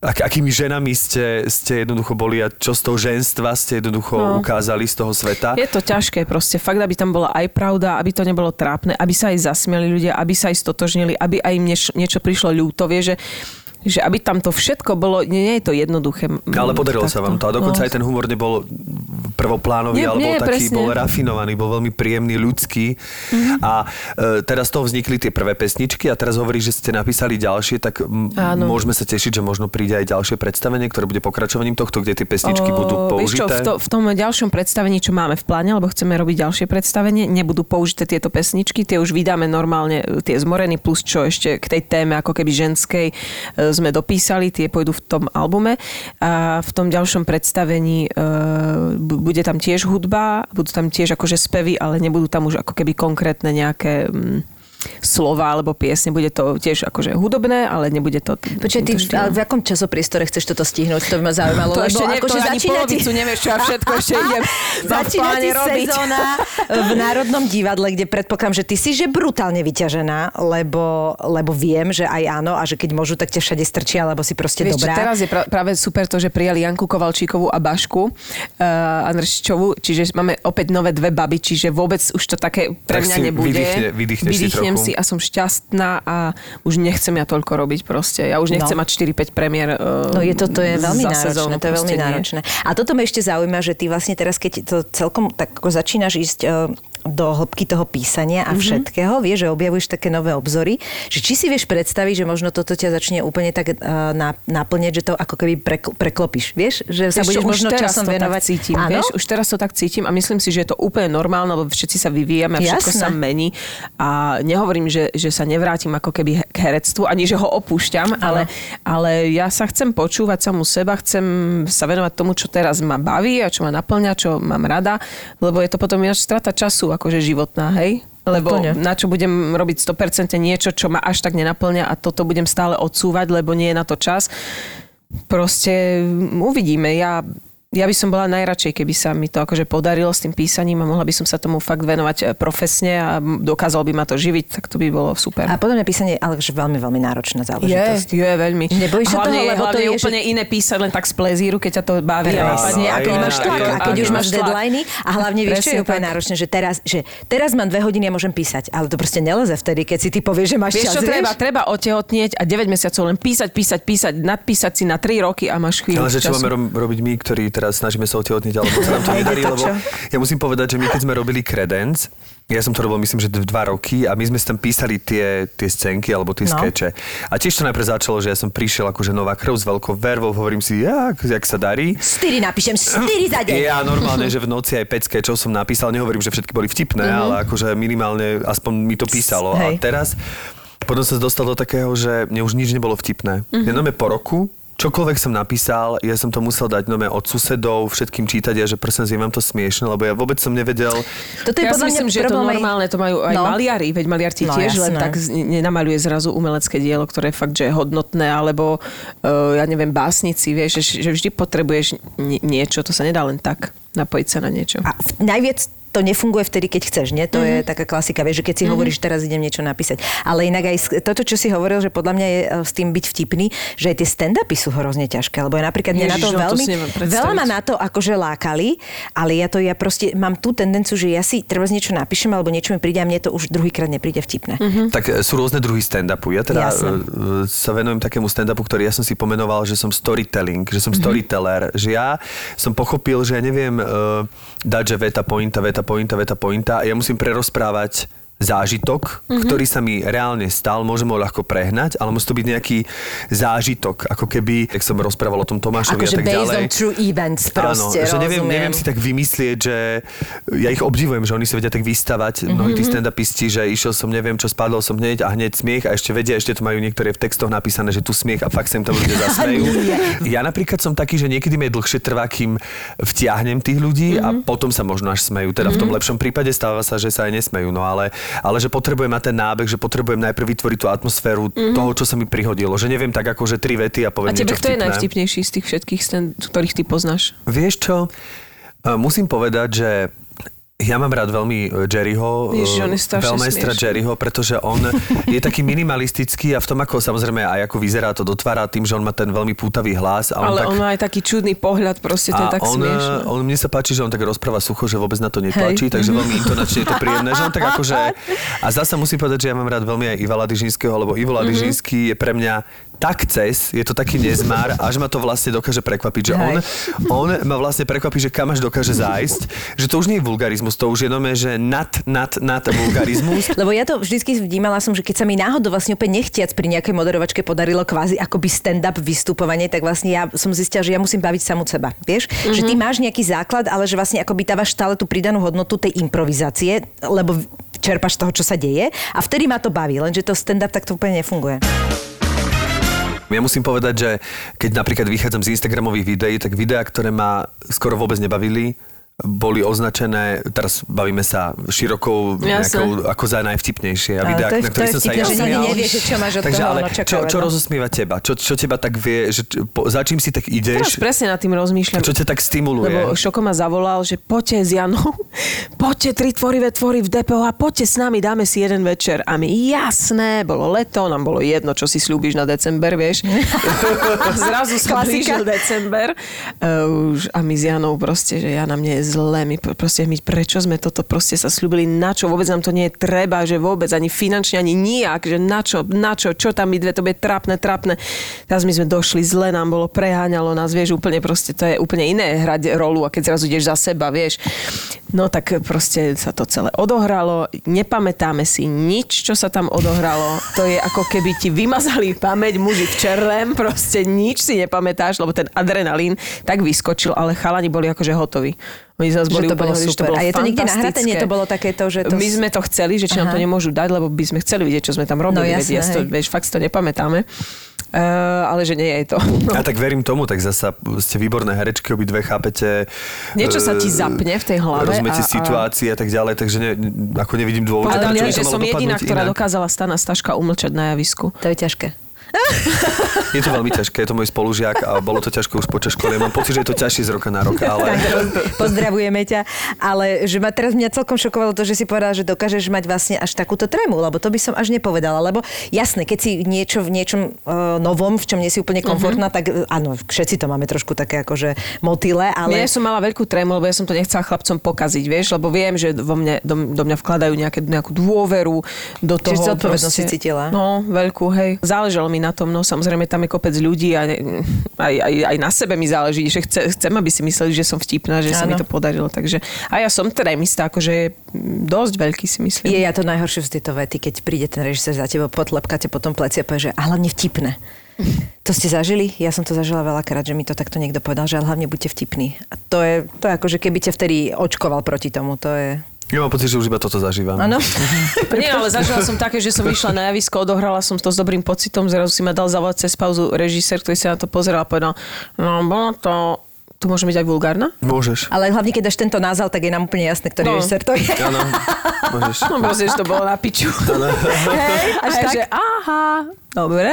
ak, akými ženami ste, ste jednoducho boli a čo z toho ženstva ste jednoducho no. Ukázali z toho sveta. Je to ťažké proste, fakt, aby tam bola aj pravda, aby to nebolo trápne, aby sa aj zasmiali ľudia, aby sa aj stotožnili, aby aj im niečo, niečo prišlo ľúto, vie, že že aby tam to všetko bolo, nie, nie je to jednoduché. Ale podarilo sa vám to. A dokonca No. aj ten humor nebol prvoplánový, Nie, ale bol nie, taký, presne. Bol rafinovaný, bol veľmi príjemný, ľudský. Mm-hmm. A e, teraz z toho vznikli tie prvé pesničky a teraz hovoríš, že ste napísali ďalšie, tak m- Áno. môžeme sa tešiť, že možno príde aj ďalšie predstavenie, ktoré bude pokračovaním tohto, kde tie pesničky O, budú Vieš čo, použité. v, to, v tom ďalšom predstavení, čo máme v pláne, lebo chceme robiť ďalšie predstavenie, nebudú použité tieto pesničky, tie už vydáme normálne, e, tie zmoreny plus čo ešte k tej téme ako keby ženskej e, sme dopísali, tie pôjdu v tom albume. A v tom ďalšom predstavení e, bu- bude tam tiež hudba, budú tam tiež akože spevy, ale nebudú tam už ako keby konkrétne nejaké... Slova alebo piesne, bude to tiež akože hudobné, ale nebude to Počkaj, ty ale v akom časopriestore chceš toto stihnúť? To by ma zaujímalo. To lebo ešte ne, akože to začína ti- nevieš, čo ja všetko ešte idem Začína ti robiť. sezóna v Národnom divadle, kde predpokladám, že ty si že brutálne vyťažená, lebo, lebo viem, že aj áno a že keď môžu, tak ťa všade strčia, lebo si proste Vieš, čo, dobrá. teraz je pra- práve super to, že prijali Janku Kovalčíkovú a Bašku uh, Andršičovú, čiže máme opäť nové dve baby, čiže vôbec už to také pre Tak mňa nebude. vydýchne- vydýchneš Vydýchnem trochu. si a som šťastná a už nechcem ja toľko robiť proste. Ja už nechcem No. mať 4-5 premiér uh, No je to, to je veľmi náročné, sezónu, to je veľmi proste nie. náročné. A toto ma ešte zaujíma, že ty vlastne teraz, keď to celkom tak ako začínaš ísť uh, do hĺbky toho písania a všetkého, vieš, že objavuješ také nové obzory, že či si vieš predstaviť, že možno toto ťa začne úplne tak uh, na, naplňať, že to ako keby prekl- preklopíš, vieš, že sa Vieš budeš možno časom to venovať. Cítim, Áno? vieš, už teraz to tak cítim a myslím si, že je to úplne normálne, lebo všetci sa vyvíjame a všetko Jasné. sa mení. A nehovorím, že, že sa nevrátim ako keby k herectvu, ani že ho opúšťam, ale, ale ja sa chcem počúvať samú seba, chcem sa venovať tomu, čo teraz ma baví a čo ma naplňa, čo mám rada, lebo je to potom ináč strata času, akože životná, hej? Lebo na čo budem robiť 100% niečo, čo ma až tak nenaplňa a toto budem stále odsúvať, lebo nie je na to čas. Proste uvidíme. Ja, ja by som bola najradšej, keby sa mi to akože podarilo s tým písaním a mohla by som sa tomu fakt venovať eh, profesne a dokázal by ma to živiť, tak to by bolo super. A podľa mňa písanie je ale veľmi, veľmi náročná záležitosť. je, je veľmi. Nebojíš sa toho, je- lebo to je, je že- úplne iné písať len tak z plezíru, keď ťa to baví a Presne, a keď máš tlak, a keď už máš deadliny a hlavne vieš, čo je úplne náročné, že teraz, že teraz mám dve hodiny a môžem písať, ale to proste neleze vtedy, keď si ty povieš, že máš Vieš čas, čo treba? vieš? Treba otehotnieť a 9 mesiacov len písať, písať, písať, nadpísať si na 3 roky a máš chvíľu Ale že čo máme ro- robiť my, ktorí teraz snažíme sa otehotniť, alebo sa nám to nedarí, lebo ja musím povedať, že my keď sme robili Credence, ja som to robil myslím, že dva roky a my sme tam písali tie, tie scénky alebo tie No. skeče. A tiež to najprv začalo, že ja som prišiel akože nová krv s veľkou vervou, hovorím si, jak, jak sa darí. 4 napíšem, 4 za deň. Ja normálne, že v noci aj 5 skečov som napísal, nehovorím, že všetky boli vtipné, Mhm. ale akože minimálne aspoň mi to písalo. A Hej. teraz potom sa dostal do takého, že mne už nič nebolo vtipné. Mhm. Ja po roku čokoľvek som napísal, ja som to musel dať nome od susedov, všetkým čítať a že prosím, je vám to smiešne, lebo ja vôbec som nevedel, Toto je ja podľa si myslím, že je to normálne, to majú aj No. maliari, veď maliar ti No, tiež len jasné. tak z- nenamaluje zrazu umelecké dielo, ktoré je fakt, že je hodnotné, alebo uh, ja neviem, básnici, vieš, že, že vždy potrebuješ nie- niečo, to sa nedá len tak napojiť sa na niečo. A v, najviac to nefunguje vtedy, keď chceš, nie? To mm-hmm. je taká klasika, vieš, že keď si mm-hmm. hovoríš, teraz idem niečo napísať. Ale inak aj toto, čo si hovoril, že podľa mňa je e, s tým byť vtipný, že aj tie stand-upy sú hrozne ťažké, lebo ja napríklad mňa na to Ježiš, no to veľmi, predstaviť. veľa ma na to akože lákali, ale ja to ja proste mám tú tendenciu, že ja si treba niečo napíšem alebo niečo mi príde a mne to už druhýkrát nepríde vtipné. Mm-hmm. tak e, sú rôzne druhy stand-upu. Ja teda Jasné. e, sa venujem takému stand-upu, ktorý ja som si pomenoval, že som storytelling, že som storyteller, že ja som pochopil, že ja neviem uh, dať, že veta, pointa, veta, pointa, veta, pointa. A ja musím prerozprávať zážitok, mm-hmm. ktorý sa mi reálne stal, môžem ho ľahko prehnať, ale musí to byť nejaký zážitok, ako keby, jak som rozprával o tom Tomášovi Akože a tak ďalej. on true events proste, Áno, že neviem, rozumiem. neviem si tak vymyslieť, že ja ich obdivujem, že oni si vedia tak vystavať, mnohí Mhm. tí stand-upisti, že išiel som, neviem čo, spadol som hneď a hneď smiech a ešte vedia, ešte to majú niektoré v textoch napísané, že tu smiech a fakt sa im tam ľudia zasmejú. ja napríklad som taký, že niekedy mi dlhšie trvá, kým vtiahnem tých ľudí a Mhm. potom sa možno až smejú. Teda v tom lepšom prípade stáva sa, že sa aj nesmejú, no ale, ale že potrebujem mať ten nábeh, že potrebujem najprv vytvoriť tú atmosféru toho, čo sa mi prihodilo. Že neviem tak ako, že tri vety a A poviem tebe niečo kto je najvtipnejší z tých všetkých, ktorých ty poznáš? Vieš čo? E, Musím povedať, že ja mám rád veľmi e, Jerryho, e, veľmestra. Jerryho, pretože on je taký minimalistický a v tom, ako samozrejme aj ako vyzerá, to dotvára tým, že on má ten veľmi pútavý hlas. A on Ale tak, on má aj taký čudný pohľad, proste to je tak on, smiešné. on, mne sa páči, že on tak rozpráva sucho, že vôbec na to netlačí, takže veľmi intonačne je to príjemné, že on tak akože... A zasa musím povedať, že ja mám rád veľmi aj Iva Ladižinského, lebo Ivo Ladižinský je pre mňa tak cez, je to taký nezmar, až ma to vlastne dokáže prekvapiť, že on, on ma vlastne prekvapí, že kam až dokáže zájsť, že to už nie je vulgarizmus, to už je nome, že nad, nad, nad vulgarizmus. Lebo ja to vždycky vnímala som, že keď sa mi náhodou vlastne úplne nechtiac pri nejakej moderovačke podarilo kvázi akoby stand-up vystupovanie, tak vlastne ja som zistila, že ja musím baviť samú seba. Vieš? Mm-hmm. Že ty máš nejaký základ, ale že vlastne akoby dávaš stále tú pridanú hodnotu tej improvizácie, lebo čerpaš toho, čo sa deje a vtedy ma to baví, lenže to stand-up tak to úplne nefunguje. Ja musím povedať, že keď napríklad vychádzam z Instagramových videí, tak videá, ktoré ma skoro vôbec nebavili, boli označené, teraz bavíme sa širokou nejakou, ako za najvtipnejšie. A videá, na to ktorých som sa ja smial. nevieš, čo máš od Takže, toho ale čo, čo no. rozosmieva teba? Čo, čo teba tak vie, že po, za čím si tak Teraz ideš? presne nad tým rozmýšľam. Čo ťa tak stimuluje? Lebo Šoko ma zavolal, že poďte s Janou, poďte tri tvorivé tvory v DPO a poďte s nami, dáme si jeden večer. A my jasné, bolo leto, nám bolo jedno, čo si slúbiš na december, vieš. Zrazu sa december uh, už, a my s Janou proste, že Jana mne je zle, my pr- proste my prečo sme toto proste sa slúbili, na čo, vôbec nám to nie je treba, že vôbec ani finančne, ani nijak, že na čo, na čo, čo tam my dve, to bude trapné, trapné. teraz my sme došli, zle nám bolo, preháňalo nás, vieš, úplne proste, to je úplne iné hrať rolu a keď zrazu ideš za seba, vieš. No tak proste sa to celé odohralo, nepamätáme si nič, čo sa tam odohralo. To je ako keby ti vymazali pamäť muži v čerlem, proste nič si nepamätáš, lebo ten adrenalín tak vyskočil, ale chalani boli akože hotoví. Oni zase Že boli to bolo úplne, že super. A je to niekde nahraté? Nie, to bolo takéto, že to... My sme to chceli, že či nám to nemôžu dať, lebo by sme chceli vidieť, čo sme tam robili. No jasné, ja to, vieš, fakt si to nepamätáme. Uh, ale že nie je to. No. A tak verím tomu, tak zasa ste výborné herečky, obidve chápete. Niečo sa ti eh, zapne v tej hlave Rozumiete a- situácie a tak ďalej, takže ne, ako nevidím dôvod. Prečo by že to som jediná, dopadnúť ktorá inak. dokázala Stana Staška umlčať na javisku. To je ťažké. Je to veľmi ťažké, je to môj spolužiak a bolo to ťažké už počas školy. Mám pocit, že je to ťažšie z roka na rok, ale... Pozdravujeme ťa. Ale že ma teraz mňa celkom šokovalo to, že si povedala, že dokážeš mať vlastne až takúto trému, lebo to by som až nepovedala. Lebo jasné, keď si niečo v niečom uh, novom, v čom nie si úplne komfortná, tak uh, áno, všetci to máme trošku také akože motyle, ale... Ale... Ja som mala veľkú trému, lebo ja som to nechcela chlapcom pokaziť, vieš, lebo viem, že vo mne, do, do mňa vkladajú nejaké, nejakú dôveru do toho. Čiže zodpovednosť si cítila? No, veľkú, hej. Záležalo mi na tom, no samozrejme tam je kopec ľudí a ne, aj, aj, aj na sebe mi záleží, že chce, chcem, aby si mysleli, že som vtipná, že sa Áno. mi to podarilo. Takže, a ja som trémista, akože mm, dosť veľký si myslím. Je ja to najhoršie z tieto vety, keď príde ten režisér za teba, potlepkáte potom pleci a povie, že a hlavne vtipné. To ste zažili? Ja som to zažila veľakrát, že mi to takto niekto povedal, že hlavne buďte vtipní. A to je, to je ako, že keby ťa vtedy očkoval proti tomu, to je... Ja mám pocit, že už iba toto zažívam. Áno? Nie, ale zažila som také, že som vyšla na javisko, odohrala som to s dobrým pocitom, zrazu si ma dal zavolať cez pauzu režisér, ktorý sa na to pozeral a povedal, no bolo to, tu môže byť aj vulgárna? Môžeš. Ale hlavne, keď dáš tento názal, tak je nám úplne jasné, ktorý No. režisér to je. Áno, môžeš. No že to bolo na piču. Hej, až tak? že aha, dobre.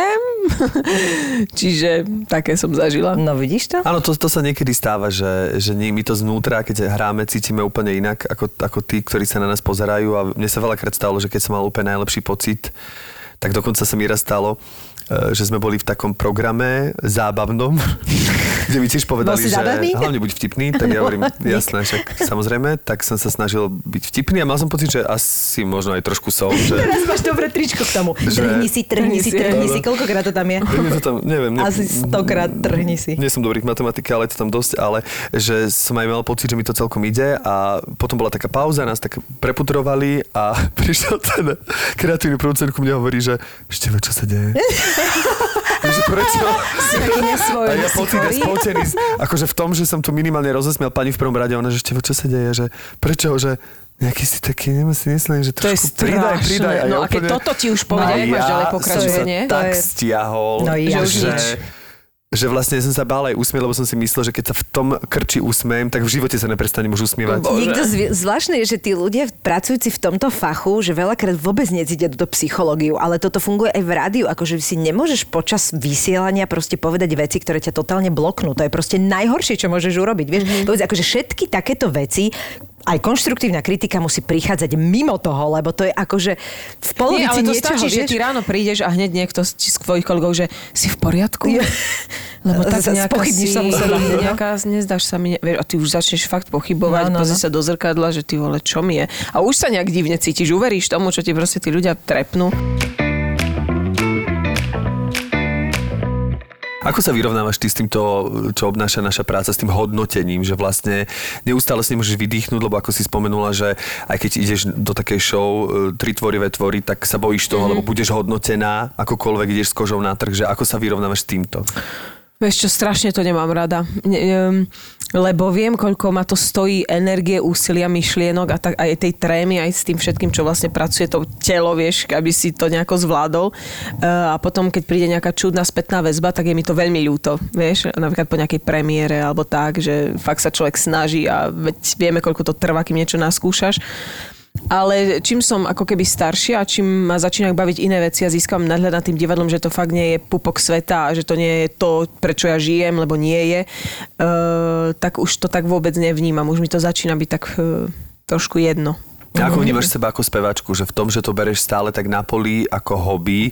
Čiže také som zažila. No vidíš to? Áno, to, to sa niekedy stáva, že, že my to znútra, keď hráme, cítime úplne inak ako, ako tí, ktorí sa na nás pozerajú a mne sa veľakrát stalo, že keď som mal úplne najlepší pocit, tak dokonca sa mi raz stalo, že sme boli v takom programe zábavnom, kde mi tiež povedali, že zábavný? hlavne buď vtipný, tak ja hovorím, jasné, však samozrejme, tak som sa snažil byť vtipný a mal som pocit, že asi možno aj trošku som, že... Teraz máš dobré tričko k tomu. Že- Trhni si, trhni si, trhni si. Koľkokrát to tam je? Je to tam, neviem, ne, Asi stokrát trhni si. nie som dobrý v matematike, ale je to tam dosť, ale že som aj mal pocit, že mi to celkom ide a potom bola taká pauza, nás tak preputrovali a prišiel ten kreatívny producent ku mne hovorí, že ešte čo sa deje. že prečo? Svojine svoj A ja si pocit chorý. spoltený, akože v tom, že som tu minimálne rozosmial pani v prvom rade, ona, že ešte čo sa deje, že prečo, že nejaký si taký, neviem si myslím, že To je trošku pridaj, pridaj. A ja No a keď úplne- toto ti už povedia, A jak máš ďalej ja pokračovať, som sa nie? tak je- stiahol, No že, ja že, nič. Že vlastne som sa bál aj usmieť, lebo som si myslel, že keď sa v tom krči usmiem, tak v živote sa neprestanem už usmievať. Bože. Niekto zvi- zvláštne je, že tí ľudia pracujúci v tomto fachu, že veľakrát vôbec necítia túto psychológiu, ale toto funguje aj v rádiu, akože si nemôžeš počas vysielania proste povedať veci, ktoré ťa totálne bloknú. To je proste najhoršie, čo môžeš urobiť. Vieš, mm-hmm. povedz, akože všetky takéto veci aj konštruktívna kritika musí prichádzať mimo toho, lebo to je akože v polovici Nie, ale to niečoho, stačí, že vieš? ty ráno prídeš a hneď niekto z z tvojich kolegov, že si v poriadku? Je. Lebo tak nejaká si, samu seba nejaká, nezdáš sa mi, vieš, a ty už začneš fakt pochybovať, no, no, pozri no. sa do zrkadla, že ty vole, čo mi je. A už sa nejak divne cítiš, uveríš tomu, čo ti proste tí ľudia trepnú. Ako sa vyrovnávaš ty s týmto, čo obnáša naša práca, s tým hodnotením, že vlastne neustále si nemôžeš vydýchnuť, lebo ako si spomenula, že aj keď ideš do takej show e, tri tvorivé tvory, tak sa bojíš toho, mm-hmm. lebo budeš hodnotená, akokoľvek ideš s kožou na trh, že ako sa vyrovnávaš s týmto? Vieš čo, strašne to nemám rada. Lebo viem, koľko ma to stojí energie, úsilia, myšlienok a tak aj tej trémy, aj s tým všetkým, čo vlastne pracuje to telo, vieš, aby si to nejako zvládol. Uh, a potom, keď príde nejaká čudná spätná väzba, tak je mi to veľmi ľúto, vieš, napríklad po nejakej premiére alebo tak, že fakt sa človek snaží a veď vieme, koľko to trvá, kým niečo naskúšaš. Ale čím som ako keby staršia a čím ma začínajú baviť iné veci a získam nadhľad nad tým divadlom, že to fakt nie je pupok sveta a že to nie je to, prečo ja žijem, lebo nie je, uh, tak už to tak vôbec nevnímam. Už mi to začína byť tak uh, trošku jedno. A ako vnímaš seba ako spevačku, že v tom, že to bereš stále tak na poli ako hobby,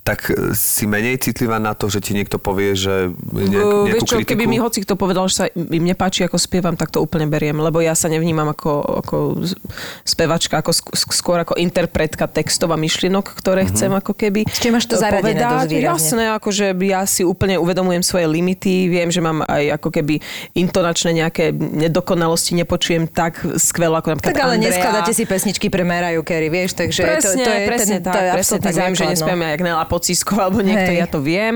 tak e, si menej citlivá na to, že ti niekto povie, že nejak, Uh, nejakú vieš čo, kritiku? keby mi hoci kto povedal, že sa im nepáči, ako spievam, tak to úplne beriem, lebo ja sa nevnímam ako, ako spevačka, ako sk- sk- skôr ako interpretka textov a myšlienok, ktoré Mhm. chcem ako keby Čiže máš to zaradené dosť výrazne. Jasné, akože ja si úplne uvedomujem svoje limity, viem, že mám aj ako keby intonačné nejaké nedokonalosti, nepočujem tak skvelo ako napríklad Tak ale Andrea. neskladáte si pesničky pre Mariah Carey, vieš, takže Presne, to, to je presne ten, tak, to je presne tak. Viem, že základ, no. nespieme jak Nela Pocisko alebo niekto, Hej. ja to viem.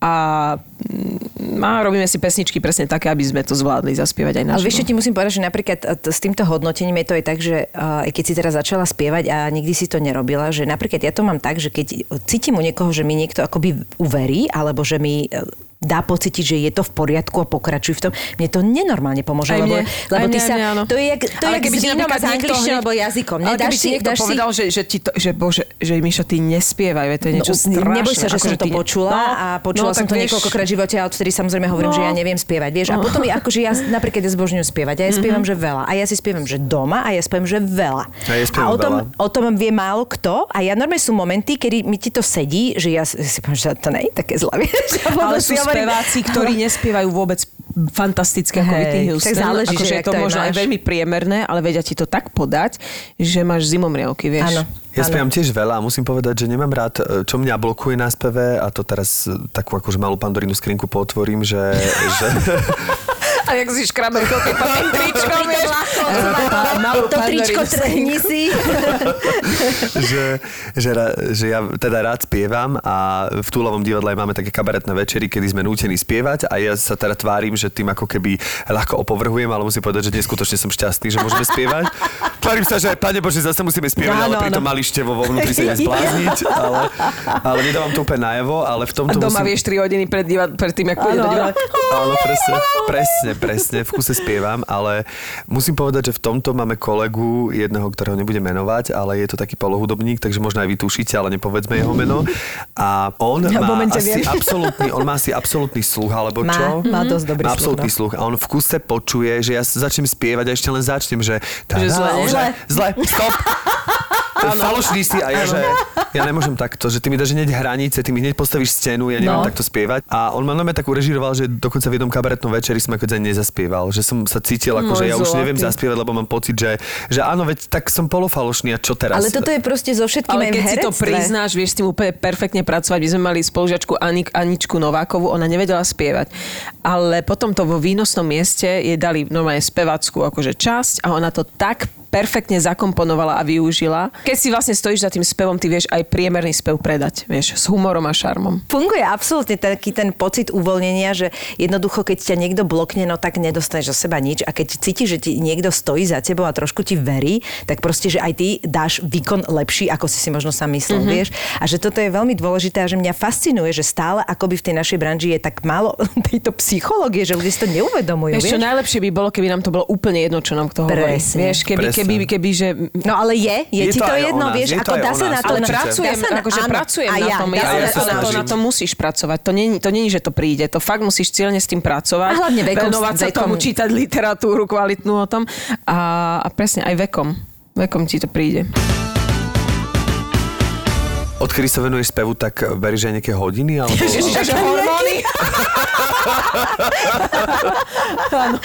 A, mm, a robíme si pesničky presne také, aby sme to zvládli zaspievať aj Ale naživo. vieš, čo ti musím povedať, že napríklad e, s týmto hodnotením je to aj tak, že uh, keď si teraz začala spievať a nikdy si to nerobila, že napríklad ja to mám tak, že keď cítim u niekoho, že mi niekto akoby uverí, alebo že mi e, dá pocítiť, že je to v poriadku a pokračuj v tom. Mne to nenormálne pomôže, Aj lebo, mne, lebo aj ty mne, sa, mne, áno. to je jak, to je Ale jak keby s vínom a s angličtinou alebo jazykom. Ale Nedáš keby ti si, niekto si, povedal, že, že, ti to, že bože, že Miša, ty nespievaj, to je niečo No, strašné. Neboj sa, že akože som to ty ne- počula No, a počula no, som to vieš- niekoľkokrát v živote a odtedy samozrejme hovorím, No. že ja neviem spievať, vieš. A potom je ako, že ja napríklad ja zbožňujem spievať a ja spievam, že veľa. A ja si spievam, že doma a ja spievam, že veľa. A ja spievam o tom, veľa. o tom vie málo kto a ja normálne sú momenty, kedy mi ti to sedí, že ja si poviem, že to nie je také zlé, Ale sú speváci, ktorí nespievajú vôbec fantastické ako Whitney tak Houston. záleží, akože že je to možno aj veľmi priemerné, ale vedia ti to tak podať, že máš zimomriavky, vieš. Áno. Ja spievam tiež veľa a musím povedať, že nemám rád, e, čo mňa blokuje na speve a to teraz e, takú akože malú pandorínu skrinku potvorím, že, že A jak si škrabem kopy pod tým tričkom, vieš. To tričko trhni si. že, že, že ja teda rád spievam a v Túlovom divadle máme také kabaretné večery, kedy sme nútení spievať a ja sa teda tvárim, že tým ako keby ľahko opovrhujem, ale musím povedať, že neskutočne som šťastný, že môžeme spievať. Tvárim sa, že pane Bože, zase musíme spievať, Áno, ale pritom áno. mali števo vo vnútri sa nezblázniť, ale, ale nedávam to úplne najavo, ale v A tomto doma musím... vieš 3 hodiny pred, diva, pred tým, ako pôjde do divadla. Áno, presne, presne, presne, v kuse spievam, ale musím povedať, že v tomto máme kolegu, jedného, ktorého nebudem menovať, ale je to taký polohudobník, takže možno aj vy tušíte, ale nepovedzme jeho meno. A on Ja má asi viem. absolútny, on má asi absolútny sluch, alebo Má, čo? má dosť dobrý má sluch, absolútny no. sluch. A on v kuse počuje, že ja začnem spievať a ešte len začnem, že... Tada, zle, a on, nie? Falošný si a ja, že ja nemôžem takto, že ty mi dáš hneď hranice, ty mi hneď postavíš scénu, ja neviem No. takto spievať. A on ma normálne tak urežiroval, že dokonca v jednom kabaretnom večeri som ako ani nezaspieval, že som sa cítil ako, Môj že ja už neviem zaspievať, lebo mám pocit, že, že áno, veď tak som polofalošný a čo teraz? Ale toto je proste so všetkým Ale keď si to priznáš, vieš s tým úplne perfektne pracovať. My sme mali spolužiačku Anik, Aničku Novákovú, ona nevedela spievať. Ale potom to vo výnosnom mieste jej dali normálne spevackú akože časť a ona to tak perfektne zakomponovala a využila. Keď si vlastne stojíš za tým spevom, ty vieš aj priemerný spev predať, vieš, s humorom a šarmom. Funguje absolútne taký ten pocit uvoľnenia, že jednoducho, keď ťa niekto blokne, no tak nedostaneš zo seba nič a keď cítiš, že ti niekto stojí za tebou a trošku ti verí, tak proste, že aj ty dáš výkon lepší, ako si si možno sám myslel, mm-hmm. vieš. A že toto je veľmi dôležité a že mňa fascinuje, že stále akoby v tej našej branži je tak málo tejto psychológie, že ľudia si to neuvedomujú, Vieš, vieš. čo najlepšie by bolo, keby nám to bolo úplne jedno, čo nám kto hovorí. Presne. Vieš, keby, Presne. Keby, keby, že No ale je, je, Je ti to jedno, nás, vieš, je ako dá sa na to... ale na- pracujem, dá sa na- akože áno, pracujem na tom. Ja, na ja to na, to, snažím. na to musíš pracovať. To není, to není, že to príde. To fakt musíš cieľne s tým pracovať. A hlavne vekom- Venovať sa tomu, čítať literatúru kvalitnú o tom. A, a presne aj vekom. Vekom ti to príde. Odkedy sa venuješ spevu, tak berieš aj nejaké hodiny? Alebo... Ježiš, že hormóny. Áno.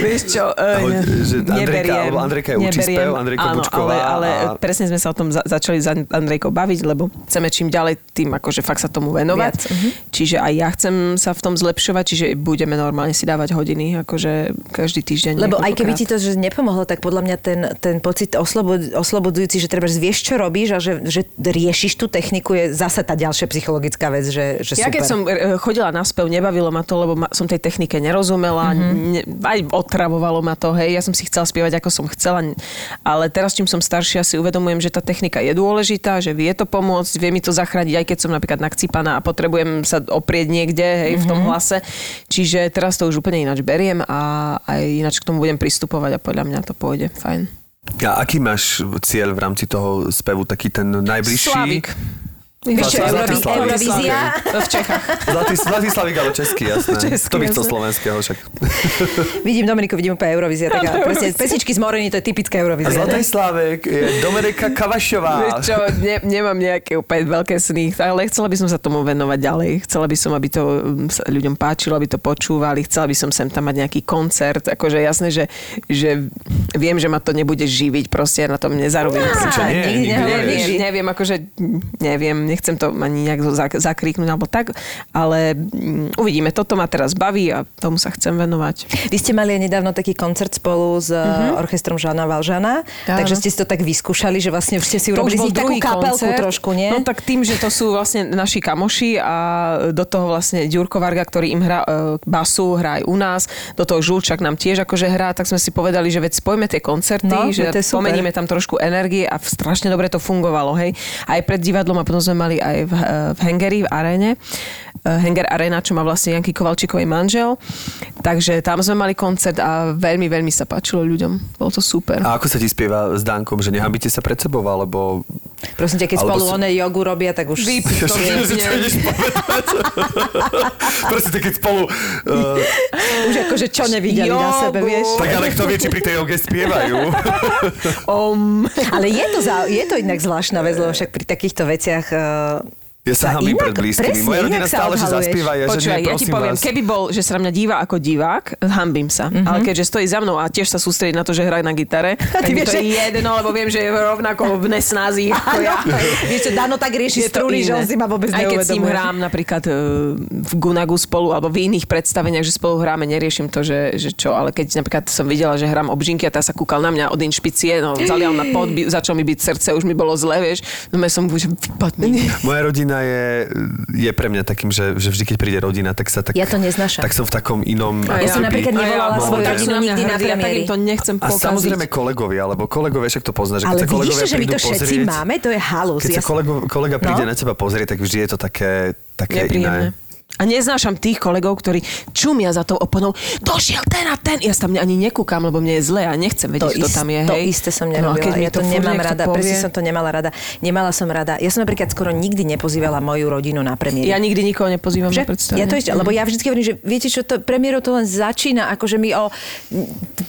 Vieš čo, uh, že Andrejka, alebo Andrejka je učí spev, Andrejka Áno, Bučková ale, ale a- presne sme sa o tom za- začali s An- Andrejkou baviť, lebo chceme čím ďalej tým akože fakt sa tomu venovať. Viac, mhm. Čiže aj ja chcem sa v tom zlepšovať, čiže budeme normálne si dávať hodiny, akože každý týždeň. Lebo aj keby niekoľkokrát. ti to že nepomohlo, tak podľa mňa ten, ten pocit oslobod, oslobodujúci, že treba vieš, čo robíš a že, že riešiš tú techniku, je zase tá ďalšia psychologická vec, že, že Ja super. keď som e, chodila na spev, nebavilo ma to, lebo ma, som tej technike nerozumela, Mhm. mm-hmm. ne, aj otravovalo ma to, hej, ja som si chcela spievať, ako som chcela, ale teraz, čím som staršia, si uvedomujem, že tá technika je dôležitá, že vie to pomôcť, vie mi to zachrániť, aj keď som napríklad nakcipaná a potrebujem sa oprieť niekde, hej, v Mhm. tom hlase. Čiže teraz to už úplne ináč beriem a aj ináč k tomu budem pristupovať a podľa mňa to pôjde fajn. A aký máš cieľ v rámci toho spevu, taký ten najbližší? Slavik. Slavík. Eurovízia? V Čechách. Zlatý, zlatý Slavík, ale český, jasné. Český, Kto by chcel slovenského však. Vidím Dominiku, vidím úplne Eurovízia. Taká, presne, pesničky z Moreny, to je typická A Eurovízia. Zlatý Slávek je Dominika Kavašová. Čo, ne, nemám nejaké úplne veľké sny, ale chcela by som sa tomu venovať ďalej. Chcela by som, aby to mm, sa ľuďom páčilo, aby to počúvali. Chcela by som sem tam mať nejaký koncert. Akože jasné, že, že viem, že ma to nebude živiť. Proste ja na tom nezarobím. Prečo nie? nehovorím. nevieš. Neviem, neviem, akože neviem, nechcem to ani nejak zak- zakríknuť alebo tak, ale mm, uvidíme, toto ma teraz baví a tomu sa chcem venovať. Vy ste mali aj nedávno taký koncert spolu s uh-huh. orchestrom Žána Valžana, Áno. takže ste si to tak vyskúšali, že vlastne už ste si urobili z nich takú kapelku koncert. trošku, nie? No tak tým, že to sú vlastne naši kamoši a do toho vlastne Ďurko Varga, ktorý im hrá e, basu, hrá aj u nás, do toho Žulčak nám tiež akože hrá, tak sme si povedali, že veď spojme tie koncerty, No, že pomeníme tam trošku energie a strašne dobre to fungovalo, hej. Aj pred divadlom a potom sme mali aj v, e, v Hengeri, v aréne. E, Henger Arena, čo má vlastne Janky Kovalčíkovej manžel. Takže tam sme mali koncert a veľmi, veľmi sa páčilo ľuďom. Bolo to super. A ako sa ti spieva s Dankom, že nehambíte sa pred sebou, alebo... Prosím ťa, keď Alebo spolu si- one jogu robia, tak už... Vyp to Čo ideš povedať? Proste, keď spolu... Uh, Už akože čo nevideli na sebe, Jogu. vieš? tak ale kto vie, či pri tej joge spievajú? Om. Ale je to, za, je to inak zvláštna vec, lebo však pri takýchto veciach... Uh, Ja sa inak- pred blízkymi. presne, Moja rodina stále, že zaspieva, ja, že Počúvaj, nie, ja ti poviem, vás. keby bol, že sa na mňa díva ako divák, hambím sa. Mm-hmm. Ale keďže stojí za mnou a tiež sa sústredí na to, že hrá na gitare, tak mi vieš, to je že- jedno, lebo viem, že je rovnako v nesnází ako ja. Vieš čo, Dano tak rieši struny, že on si ma vôbec Aj keď s ním hrám napríklad e, v Gunagu spolu, alebo v iných predstaveniach, že spolu hráme, neriešim to, že, že čo, ale keď napríklad som videla, že hrám obžinky a tá sa kúkal na mňa od inšpicie, no zalial na pod, začal mi byť srdce, už mi bolo zle, vieš, no som už vypadný. Moja rodina je, je pre mňa takým, že, že vždy, keď príde rodina, tak sa tak... Ja to neznášam. Tak som v takom inom... A Ja som napríklad nevolala svoju rodinu nikdy na a premiéry. im to nechcem A pokaziť. samozrejme kolegovia, lebo kolegovia, však to poznáš, že keď Ale sa vidíš, kolegovia že my to všetci pozrieť, máme, to je halus. Keď sa Ja som- kolego, kolega príde No. na teba pozrieť, tak vždy je to také, také Nepríjemné. iné. A neznášam tých kolegov, ktorí čumia za tou oponou. Došiel ten a ten. Ja sa tam ani nekúkam, lebo mne je zle a nechcem vedieť, kto ist- tam je. To hej. isté som No nerobila. keď mi ja to furt nemám rada. povie- Presne som to nemala rada. Nemala som rada. Ja som napríklad skoro nikdy nepozývala moju rodinu na premiéry. Ja nikdy nikoho nepozývam Že, na predstavenie. ja to ešte, lebo ja vždy hovorím, že viete čo, to premiérou to len začína, akože my o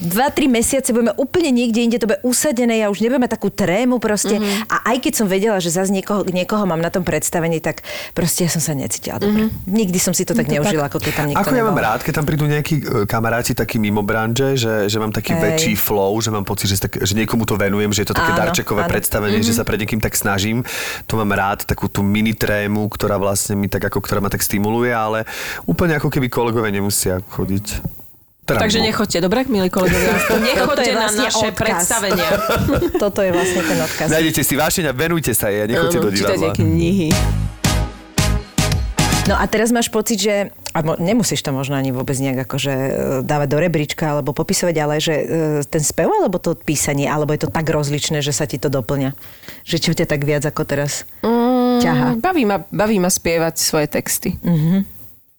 2-3 mesiace budeme úplne niekde inde, to bude usadené, ja už nebudeme takú trému proste. Mhm. A aj keď som vedela, že zase niekoho, niekoho mám na tom predstavení, tak proste ja som sa necítila dobre. Nikdy som si to tak Mhm. to neužila, ako keď tam nikto Ako ja mám nebol. rád, keď tam prídu nejakí e, kamaráti takí mimo branže, že, že mám taký Hej. väčší flow, že mám pocit, že, tak, že niekomu to venujem, že je to také Áno, darčekové áno. predstavenie, že sa pred niekým tak snažím. To mám rád, takú tú mini trému, ktorá vlastne mi tak ako, ktorá ma tak stimuluje, ale úplne ako keby kolegovia nemusia chodiť. Teda, Takže no. nechoďte, dobre, milí kolegovia? Nechoďte je na vlastne naše odkaz. predstavenia. Toto je vlastne ten odkaz. Nájdete si vášeň a venujte sa jej a nechoďte do Áno, čítajte divadla. knihy. No a teraz máš pocit, že a mo, nemusíš to možno ani vôbec nejak akože e, dávať do rebríčka alebo popisovať, ale že e, ten spev alebo to písanie, alebo je to tak rozličné, že sa ti to doplňa. Že čo ťa tak viac ako teraz ťaha. Mm, Baví ma, baví ma spievať svoje texty.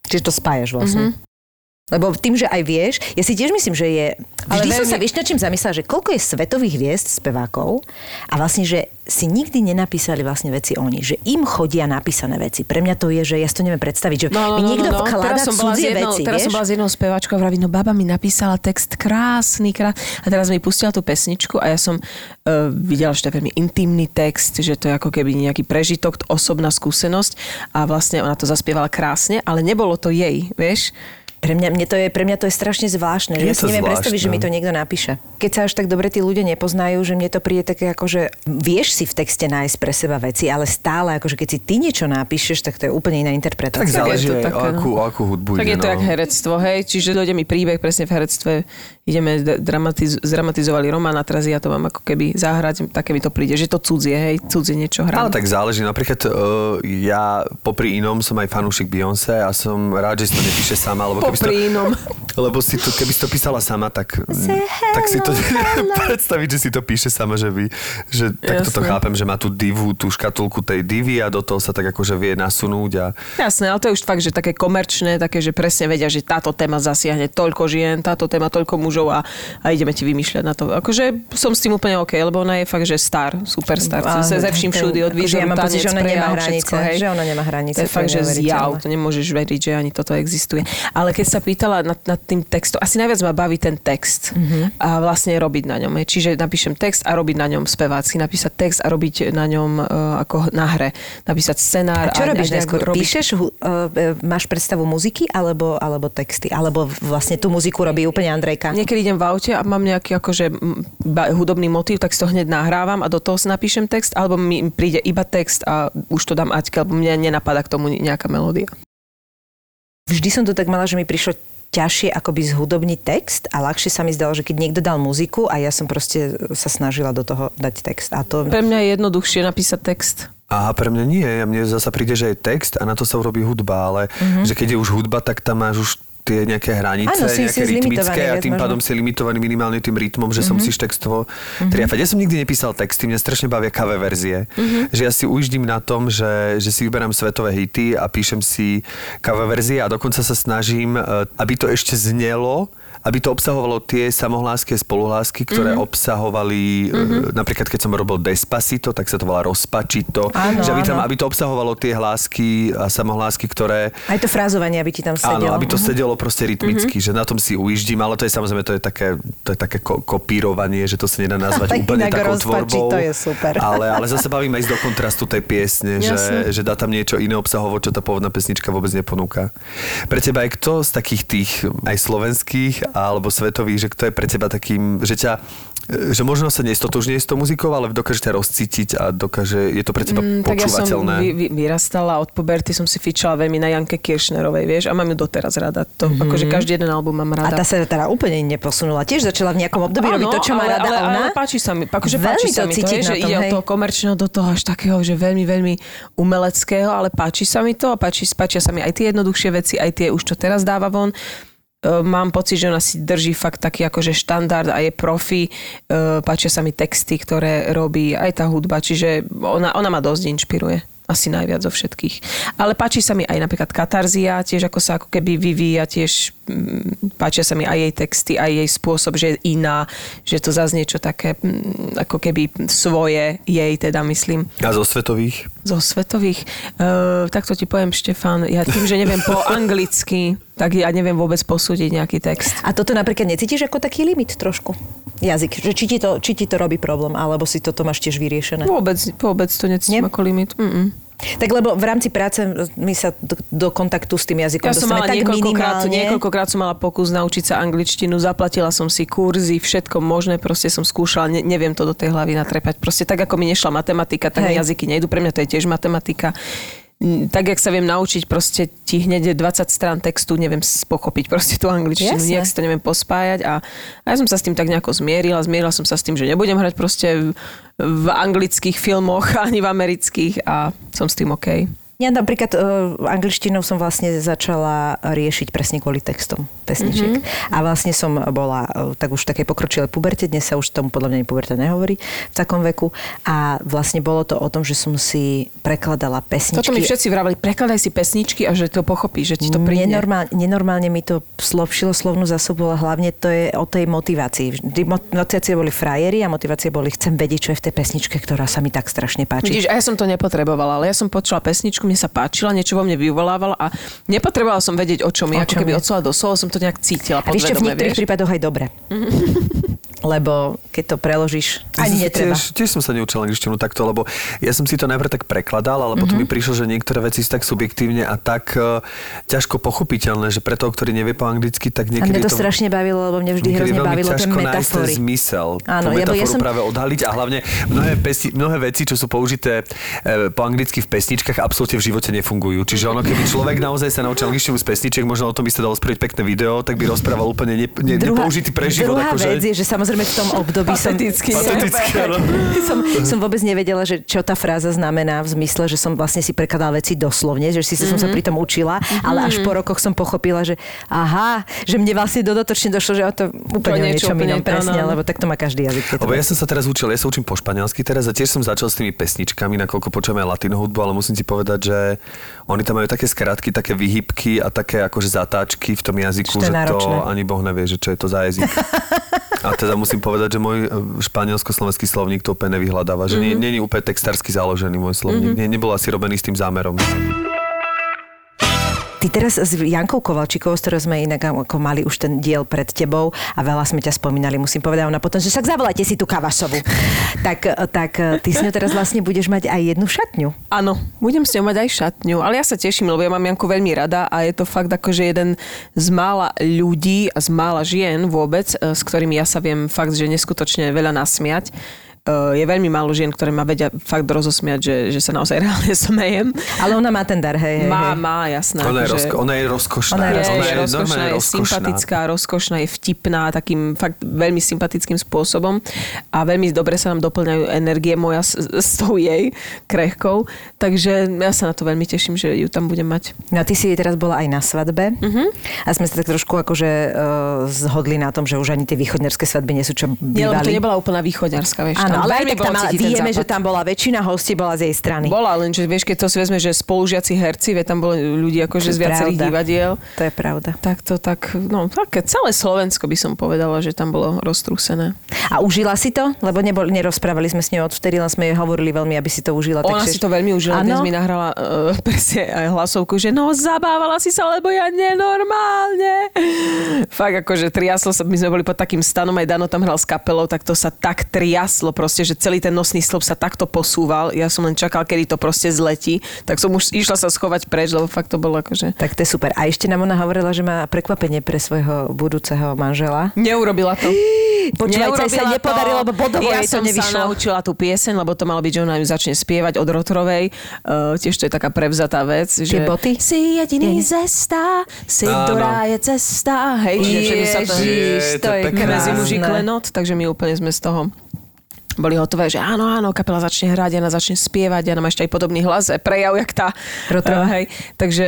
Čiže to spájaš vlastne. Lebo tým, že aj vieš, ja si tiež myslím, že je... Ale Vždy som veľmi- sa, vieš, nad čím zamyslela, že koľko je svetových hviezd spevákov a vlastne, že si nikdy nenapísali vlastne veci oni, že im chodia napísané veci. Pre mňa to je, že ja si to neviem predstaviť, že mi niekto vkladá Teraz som bola s cudzie jednou, veci, teraz vieš? som bola s jednou speváčkou a vraví, no baba mi napísala text krásny, krásny. A teraz mi pustila tú pesničku a ja som uh, videla, že to je veľmi intimný text, že to je ako keby nejaký prežitok, osobná skúsenosť a vlastne ona to zaspievala krásne, ale nebolo to jej, vieš? Pre mňa, mne to je, pre mňa to je strašne zvláštne. Že Je ja si neviem zvláštne. predstaviť, že mi to niekto napíše. Keď sa až tak dobre tí ľudia nepoznajú, že mne to príde také ako, že vieš si v texte nájsť pre seba veci, ale stále, akože keď si ty niečo napíšeš, tak to je úplne iná Tak interpretácia. záleží je to také, o akú, o akú hudbu Tak ide, je to no. jak herectvo, hej? Čiže dojde mi príbeh, presne v herectve ideme, dramatiz- zdramatizovali román a teraz ja to mám ako keby zahrať, také mi to príde, že to cudzie, hej, cudzie niečo hrám. Ale tak záleží. Napríklad uh, ja popri inom som aj fanúšik Beyoncé a som rád, že si to nepíše sama. Lebo inom. Lebo si to, keby si to písala sama, tak, tak si to predstaviť, že si to píše sama, že by, že takto to Jasné. chápem, že má tú divu, tú škatulku tej divy a do toho sa tak akože vie nasunúť a Jasné, ale to je už fakt, že také komerčné, také, že presne vedia, že táto téma zasiahne toľko žien, táto téma toľko mužov a, a ideme ti vymýšľať na to. Akože som s tým úplne OK, lebo ona je fakt, že star, superstar. Áno, Se ze vším všudy, od akože výzoru, ja mám pocit, tanec, že ona nemá hranice, všetko, hej. že ona nemá hranice, To je fakt, že zjav, to nemôžeš veriť, že ani toto existuje. Ale keď sa pýtala nad, nad tým textom, asi najviac ma baví ten text Mhm. a vlastne robiť na ňom. Čiže napíšem text a robiť na ňom spevácky, napísať text a robiť na ňom uh, ako na hre, napísať scenár. A čo robíš nejak najskôr? robiť- Píšeš, uh, máš predstavu muziky alebo, alebo texty? Alebo vlastne tú muziku robí úplne Andrejka? Niekedy idem v aute a mám nejaký akože hudobný motív, tak si to hneď nahrávam a do toho si napíšem text, alebo mi príde iba text a už to dám Aťke, lebo mne nenapadá k tomu nejaká melódia. Vždy som to tak mala, že mi prišlo ťažšie akoby zhudobniť text a ľahšie sa mi zdalo, že keď niekto dal muziku a ja som proste sa snažila do toho dať text. A to... Pre mňa je jednoduchšie napísať text. A pre mňa nie, mne zasa príde, že je text a na to sa urobí hudba, ale že keď je už hudba, tak tam máš už tie nejaké hranice, Mhm. Áno, si- nejaké si rytmické a tým možno. pádom si limitovaný minimálne tým rytmom, že Mhm. som si textovo triafať. Ja som nikdy nepísal texty, mňa strašne bavia cover verzie. Mhm. Že ja si ujíždím na tom, že, že si vyberám svetové hity a píšem si cover verzie a dokonca sa snažím, e, aby to ešte znelo, aby to obsahovalo tie samohlásky a spoluhlásky, ktoré Mhm. obsahovali, e, napríklad keď som robil Despacito, tak sa to volá Rozpačito. Áno, že aby, tam, áno. aby to obsahovalo tie hlásky a samohlásky, ktoré... Aj to frázovanie, aby ti tam sedelo. Áno, aby to Mhm. sedelo proste rytmicky, že na tom si ujíždím, ale to je samozrejme to je také, to je také ko- kopírovanie, že to sa nedá nazvať úplne takou tvorbou. to je super. Ale, ale zase bavím aj ísť do kontrastu tej piesne, že, že dá tam niečo iné obsahovo, čo tá pôvodná pesnička vôbec neponúka. Pre teba je kto z takých tých aj slovenských alebo svetových, že kto je pre teba takým, že ťa že možno sa nestotožňuje s tou muzikou, ale dokáže ťa rozcítiť a dokáže, je to pre teba Mm, tak ja som počúvateľné. vy, vy, vyrastala, od puberty som si fičala veľmi na Janke Kiršnerovej, vieš, a mám ju doteraz rada. To, mm-hmm. Akože každý jeden album mám A rada. tá sa teda úplne neposunula. Tiež začala v nejakom období robiť to, čo má ale, rada ale, ona. Ale páči sa mi, akože Veľmi páči to sa mi to, na že tom, ide hej. od toho komerčného do toho až takého, že veľmi, veľmi umeleckého, ale páči sa mi to a páči, páčia sa mi aj tie jednoduchšie veci, aj tie už čo teraz dáva von. E, Mám pocit, že ona si drží fakt taký akože štandard a je profi. E, Páčia sa mi texty, ktoré robí, aj tá hudba, čiže ona, ona ma dosť inšpiruje. Asi najviac zo všetkých. Ale páči sa mi aj napríklad Katarzia, tiež ako sa ako keby vyvíja, tiež mm, páčia sa mi aj jej texty, aj jej spôsob, že je iná, že to zase niečo také mm, ako keby svoje jej teda myslím A zo svetových? zo svetových. Uh, takto ti poviem, Štefan, ja tým, že neviem po anglicky, tak ja neviem vôbec posúdiť nejaký text. A toto napríklad necítiš ako taký limit trošku? Jazyk. Že či, ti to, či ti to robí problém, alebo si toto máš tiež vyriešené? Vôbec, vôbec to necítim Nie? ako limit. Mm-mm. Tak lebo v rámci práce my sa do, do kontaktu s tým jazykom Ja som mala tak niekoľkokrát, minimálne. niekoľkokrát som mala pokus naučiť sa angličtinu, zaplatila som si kurzy, všetko možné, proste som skúšala, ne, neviem to do tej hlavy natrepať. Proste tak, ako mi nešla matematika, tak Hej. jazyky nejdu, pre mňa to je tiež matematika. Tak, jak sa viem naučiť, proste ti hneď je 20 strán textu, neviem pochopiť proste tú angličtinu, Jasné. nejak si to neviem pospájať a, a ja som sa s tým tak nejako zmierila, zmierila som sa s tým, že nebudem hrať proste v, v anglických filmoch ani v amerických a som s tým OK. Ja napríklad uh, angličtinou som vlastne začala riešiť presne kvôli textom pesničiek. Mhm. Mm-hmm. A vlastne som bola uh, tak už v takej pokročilej puberte, dnes sa už tomu podľa mňa puberta nehovorí v takom veku. A vlastne bolo to o tom, že som si prekladala pesničky. Toto mi všetci vravali, prekladaj si pesničky a že to pochopíš, že ti to príde. Nenormálne, nenormálne mi to slovšilo slovnú zásobu, ale hlavne to je o tej motivácii. Motivácie boli frajeri a motivácie boli chcem vedieť, čo je v tej pesničke, ktorá sa mi tak strašne páči. Vidíš, a ja som to nepotrebovala, ale ja som počula pesničku, mne sa páčila, niečo vo mne vyvolávala a nepotrebovala som vedieť, o čom je. Ako keby je. od slova do slova som to nejak cítila A vieš čo, v podvedome, niektorých vieš. prípadoch aj dobre. Lebo keď to preložíš, ani Ja netreba. Tiež, tiež som sa neučil angličtinu takto, lebo ja som si to najprv tak prekladal, ale potom Mhm. mi prišlo, že niektoré veci sú tak subjektívne a tak uh, ťažko pochopiteľné, že pre toho, ktorý nevie po anglicky, tak A niekedy mňa to to strašne bavilo, lebo mňa vždy hrozne bavilo tie nájsť ten metafory. zmysel. Áno, tú bo ja metaforu som- práve odhaliť a hlavne mnohé, pesi, mnohé veci, čo sú použité e, po anglicky v pesničkách, absolútne v živote nefungujú. Čiže ono, keby človek naozaj sa naučil angličtinu z pesniček, možno o tom by sa dalo spraviť pekné video, tak by rozprával úplne ne, ne, nepoužitý preživot. druhá akože, vec je, že samozrejme samozrejme v tom období som, Pateticky, som, Pateticky, áno. som, som vôbec nevedela, že čo tá fráza znamená v zmysle, že som vlastne si prekladala veci doslovne, že si mm-hmm. som sa pri tom učila, ale až po rokoch som pochopila, že aha, že mne vlastne dodatočne došlo, že o to úplne o niečo niečom inom presne, áno, lebo tak to má každý jazyk. Lebo ja som sa teraz učil, ja sa učím po španielsky teraz a tiež som začal s tými pesničkami, nakoľko počujeme latino hudbu, ale musím ti povedať, že oni tam majú také skratky, také vyhybky a také akože zatáčky v tom jazyku, Že to že to náročné. ani Boh nevie, že čo je to za jazyk. A teda musím povedať, že môj e, španielsko-slovenský slovník to úplne nevyhľadáva, že nie, nie je úplne textársky založený môj slovník. Nie, nebol asi robený s tým zámerom. Ty teraz s Jankou Kovalčikovou, s ktorou sme inak ako mali už ten diel pred tebou a veľa sme ťa spomínali, musím povedať, ona potom, že však zavolajte si tú Kavašovu. tak, tak ty s ňou teraz vlastne budeš mať aj jednu šatňu. Áno, budem s ňou mať aj šatňu, ale ja sa teším, lebo ja mám Janku veľmi rada a je to fakt akože jeden z mála ľudí a z mála žien vôbec, e, s ktorými ja sa viem fakt, že neskutočne veľa nasmiať. E, Je veľmi málo žien, ktoré ma vedia fakt rozosmiať, že, že sa naozaj reálne smejem. Ale ona má ten dar, hej, hej, Má, má, jasné. Ona je, akože- rozko- ona je rozkošná. Ona je je, rozkošná. je rozkošná, je sympatická, rozkošná, je vtipná, takým fakt veľmi sympatickým spôsobom a veľmi dobre sa nám doplňajú energie moja s, s tou jej krehkou, takže ja sa na to veľmi teším, že ju tam budem mať. No a ty si teraz bola aj na svadbe Mhm. a sme sa tak trošku akože uh, zhodli na tom, že už ani tie východnerské svadby nie sú čo Nie, lebo to bývali. nebola úplná východňarská, vieš. Áno, ale aj tak tam ten vieme, že tam bola väčšina hostí, bola z jej strany. Bola, lenže vieš, keď to si vezme, že spolužiaci herci, vie, tam boli ľudí akože z viacerých pravda. divadiel, To je pravda. tak to tak, no také celé Slovensko by som povedala, že tam bolo roztrúsené. A užila si to? Lebo nebol, nerozprávali sme s ňou odvtedy, len sme jej hovorili veľmi, aby si to užila. Ona takže... si to veľmi užila, Áno? dnes mi nahrala uh, presne aj hlasovku, že no zabávala si sa, lebo ja nenormálne. Fakt akože triaslo sa, my sme boli pod takým stanom, aj Dano tam hral s kapelou, tak to sa tak triaslo proste, že celý ten nosný stĺp sa takto posúval. Ja som len čakal, kedy to proste zletí, tak som už išla sa schovať preč, lebo fakt to bolo akože... Tak to je super. A ešte nám ona hovorila, že má prekvapenie pre svojho budúceho manžela. Neurobila to. Počúvajte, aj sa Neurobila nepodarilo, lebo bodovo ja jej to som nevyšlo. sa naučila tú pieseň, lebo to malo byť, že ona ju začne spievať od Rotorovej. Uh, tiež to je taká prevzatá vec. Že Tie boty? Si jediný Nie, nie. zesta, si ktorá je cesta. Hej, sa to... Ježiš, Je, to je je krásne. klenot, takže my úplne sme z toho boli hotové, že áno, áno, kapela začne hrať, ona začne spievať, ona má ešte aj podobný hlas, prejav, jak tá. Rotrova. Uh, hej. Takže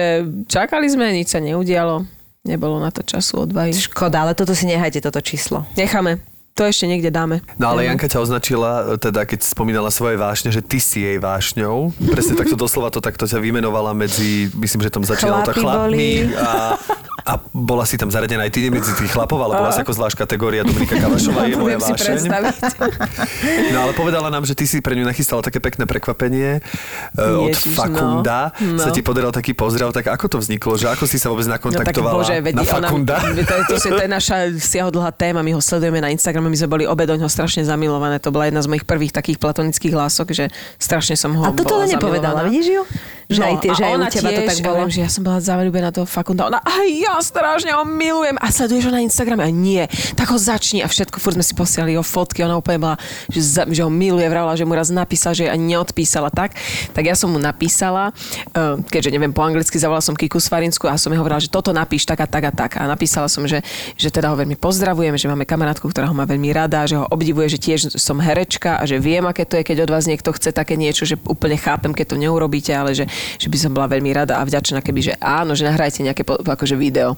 čakali sme, nič sa neudialo. Nebolo na to času odvahy. Škoda, ale toto si nehajte, toto číslo. Necháme. To ešte niekde dáme. No ale Janka ťa označila, teda keď spomínala svoje vášne, že ty si jej vášňou. Presne takto doslova to takto ťa vymenovala medzi, myslím, že tam začínalo to chlapmi boli. a, a bola si tam zaradená aj ty medzi tých chlapov, ale bola si ako zvlášť kategória Dominika Kavašová je moja vášeň. No ale povedala nám, že ty si pre ňu nachystala také pekné prekvapenie e, od Ježiš, no. Fakunda. No. Sa ti podaril taký pozdrav, tak ako to vzniklo? Že ako si sa vôbec nakontaktovala No, bože, veď na ona- Fakunda? To, je- to, je- to je naša siahodlhá téma, my ho sledujeme na Instagrame, my sme boli obe do ňoho strašne zamilované. To bola jedna z mojich prvých takých platonických hlások, že strašne som ho A toto nepovedala, vidíš ju? Že aj, ty, No, že aj u teba to tiež, tak ja bolo. viem, že ja som bola zaľúbená do Fakunda. Ona, aj ja strašne ho milujem. A sleduješ ho na Instagrame? A nie. Tak ho začni. A všetko, furt sme si posielali jeho fotky. Ona úplne bola, že, za, že ho miluje. Vravila, že mu raz napísala, že ani neodpísala tak. Tak ja som mu napísala, eh, keďže neviem po anglicky, zavolala som Kiku Svarinsku a som jej hovorila, že toto napíš tak a tak a tak. A napísala som, že, že teda ho veľmi pozdravujem, že máme kamarátku, ktorá ho má veľmi rada, že ho obdivuje, že tiež som herečka a že viem, aké to je, keď od vás niekto chce také niečo, že úplne chápem, keď to neurobíte, ale že, že by som bola veľmi rada a vďačná, keby, že áno, že nahrajte nejaké akože video.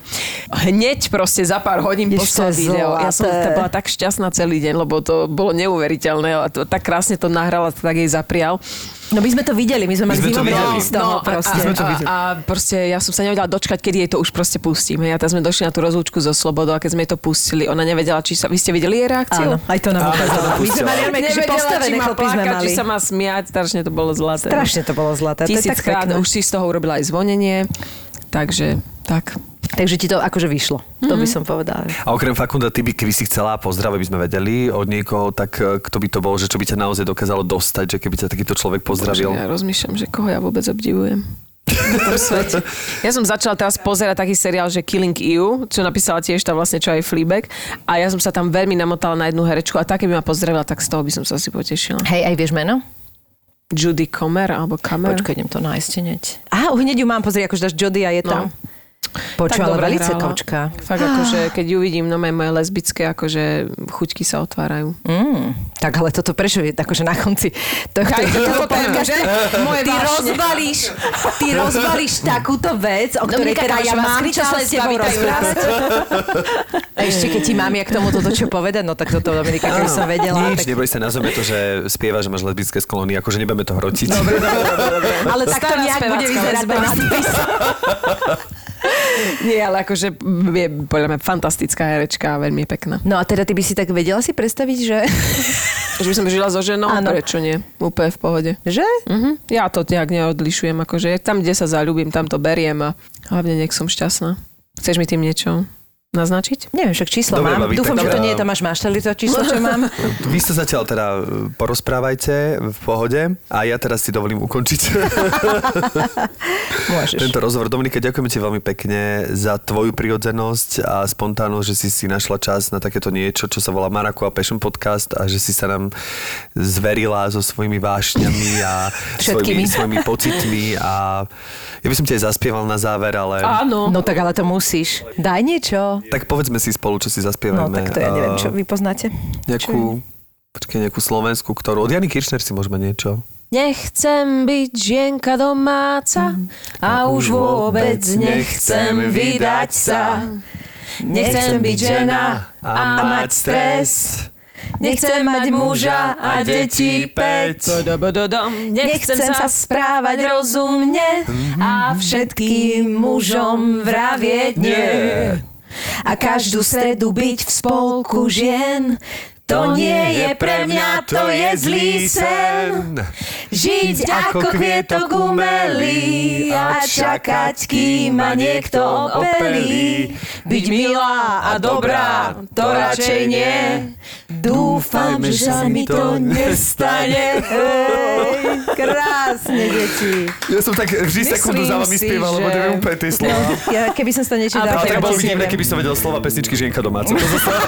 Hneď proste za pár hodín poslal video. Ja som zlaté. to bola tak šťastná celý deň, lebo to bolo neuveriteľné a to, tak krásne to nahrala, tak jej zaprial. No my sme to videli, my sme mali videli. z toho proste. No, A, sme to a, videli. a, proste ja som sa nevedela dočkať, kedy jej to už proste pustíme. Ja sme došli na tú rozlúčku so Slobodou a keď sme jej to pustili, ona nevedela, či sa... Vy ste videli jej reakciu? Áno, aj to nám ukázala. My sme mali že postavené má chlopy sme mali. či sa má smiať, strašne to bolo zlaté. Strašne to bolo zlaté. Tisíckrát už si z toho urobila aj zvonenie, takže tak. Takže ti to akože vyšlo. To by som povedala. A okrem Fakunda, ty by, keby si chcela pozdrav, aby sme vedeli od niekoho, tak e, kto by to bol, že čo by ťa naozaj dokázalo dostať, že keby ťa takýto človek pozdravil. Ja rozmýšľam, že koho ja vôbec obdivujem. Ja som začala teraz pozerať taký seriál, že Killing Eve, čo napísala tiež tá vlastne čo aj Fleabag. A ja som sa tam veľmi namotala na jednu herečku a tak, keby ma pozdravila, tak z toho by som sa asi potešila. Hej, aj vieš meno? Judy Comer alebo Comer. Počkaj, idem to nájsť hneď. Aha, hneď ju mám, pozri, akože dáš Jody a je tam. No. Poču, ale dobre velice kočka. Fakt akože, keď ju vidím, no moje lesbické, akože chuťky sa otvárajú. Mm, tak ale toto prečo je akože na konci tohto tohto toto podcastu? že? Moje Ty vášne. rozbalíš, ty rozbalíš takúto vec, o ktorej Dominika, teda ja mám čo sa ale s tebou rozprávať. Ešte keď ti mám ja k tomu toto čo povedať, no tak toto Dominika, keby som vedela. Nič, tak... neboj sa, nazveme to, že spieva, že máš lesbické sklony, akože nebudeme to hrotiť. Ale tak to Stará nejak bude vyzerať lesba. ten nadpis. Nie, ale akože je podľa mňa fantastická herečka a veľmi pekná. No a teda ty by si tak vedela si predstaviť, že... Že by som žila so ženou? Áno. Prečo nie? Úplne v pohode. Že? Mhm. Ja to nejak neodlišujem, akože tam, kde sa zalúbim, tam to beriem a hlavne nech som šťastná. Chceš mi tým niečo naznačiť? Neviem, však číslo Dobre, mám. babi, Dúfam, že to nie je Tomáš Mašteli, to číslo, čo mám. Vy sa zatiaľ teda e, porozprávajte v pohode a ja teraz si dovolím ukončiť Môžeš. tento rozhovor. Dominika, ďakujeme ti veľmi pekne za tvoju prirodzenosť a spontánnosť, že si si našla čas na takéto niečo, čo sa volá Maraku a Passion Podcast a že si sa nám zverila so svojimi vášňami a svojimi, svojimi pocitmi a ja by som ti aj zaspieval na záver, ale Áno. No tak ale to musíš. Daj niečo. Tak povedzme si spolu, čo si No zaspievame. tak to ja neviem, čo vy poznáte. Nejakú, počkej, nejakú slovenskú, ktorú... Od Jany Kiršner si môžeme niečo. Nechcem byť žienka domáca a už vôbec nechcem vydať sa. Nechcem byť žena a mať stres. Nechcem mať muža a deti päť. Nechcem sa správať rozumne a všetkým mužom vravieť nie. A každú stredu byť v spolku žien. To nie je pre mňa, to je zlý sen. Žiť ako kvietok umelý a čakať, kým ma niekto opelí. Byť milá a dobrá, to radšej nie. Dúfam, že sa mi to nestane. Hej, krásne, deti. Ja som tak vždy sekundu za vami spieval, lebo neviem úplne tie slova. Ja, keby som to niečo A dala, Ale bolo si divné, keby som vedel slova pesničky Žienka domáca.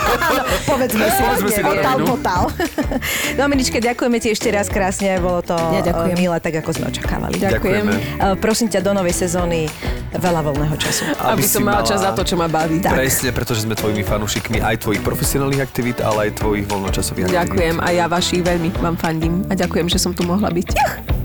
Povedzme si, Povedzme si rovinu. potál. Dominičke, ďakujeme ti ešte raz krásne, bolo to Ja ďakujem. eh, milé, tak ako sme očakávali. Ďakujem. Eh, Prosím ťa, do novej sezóny veľa voľného času. Aby si som mala čas za to, čo ma baví. Tak. Presne, pretože sme tvojimi fanúšikmi aj tvojich profesionálnych aktivít, ale aj tvojich voľnočasových aktivít. Ďakujem a ja vašich veľmi vám fandím a ďakujem, že som tu mohla byť.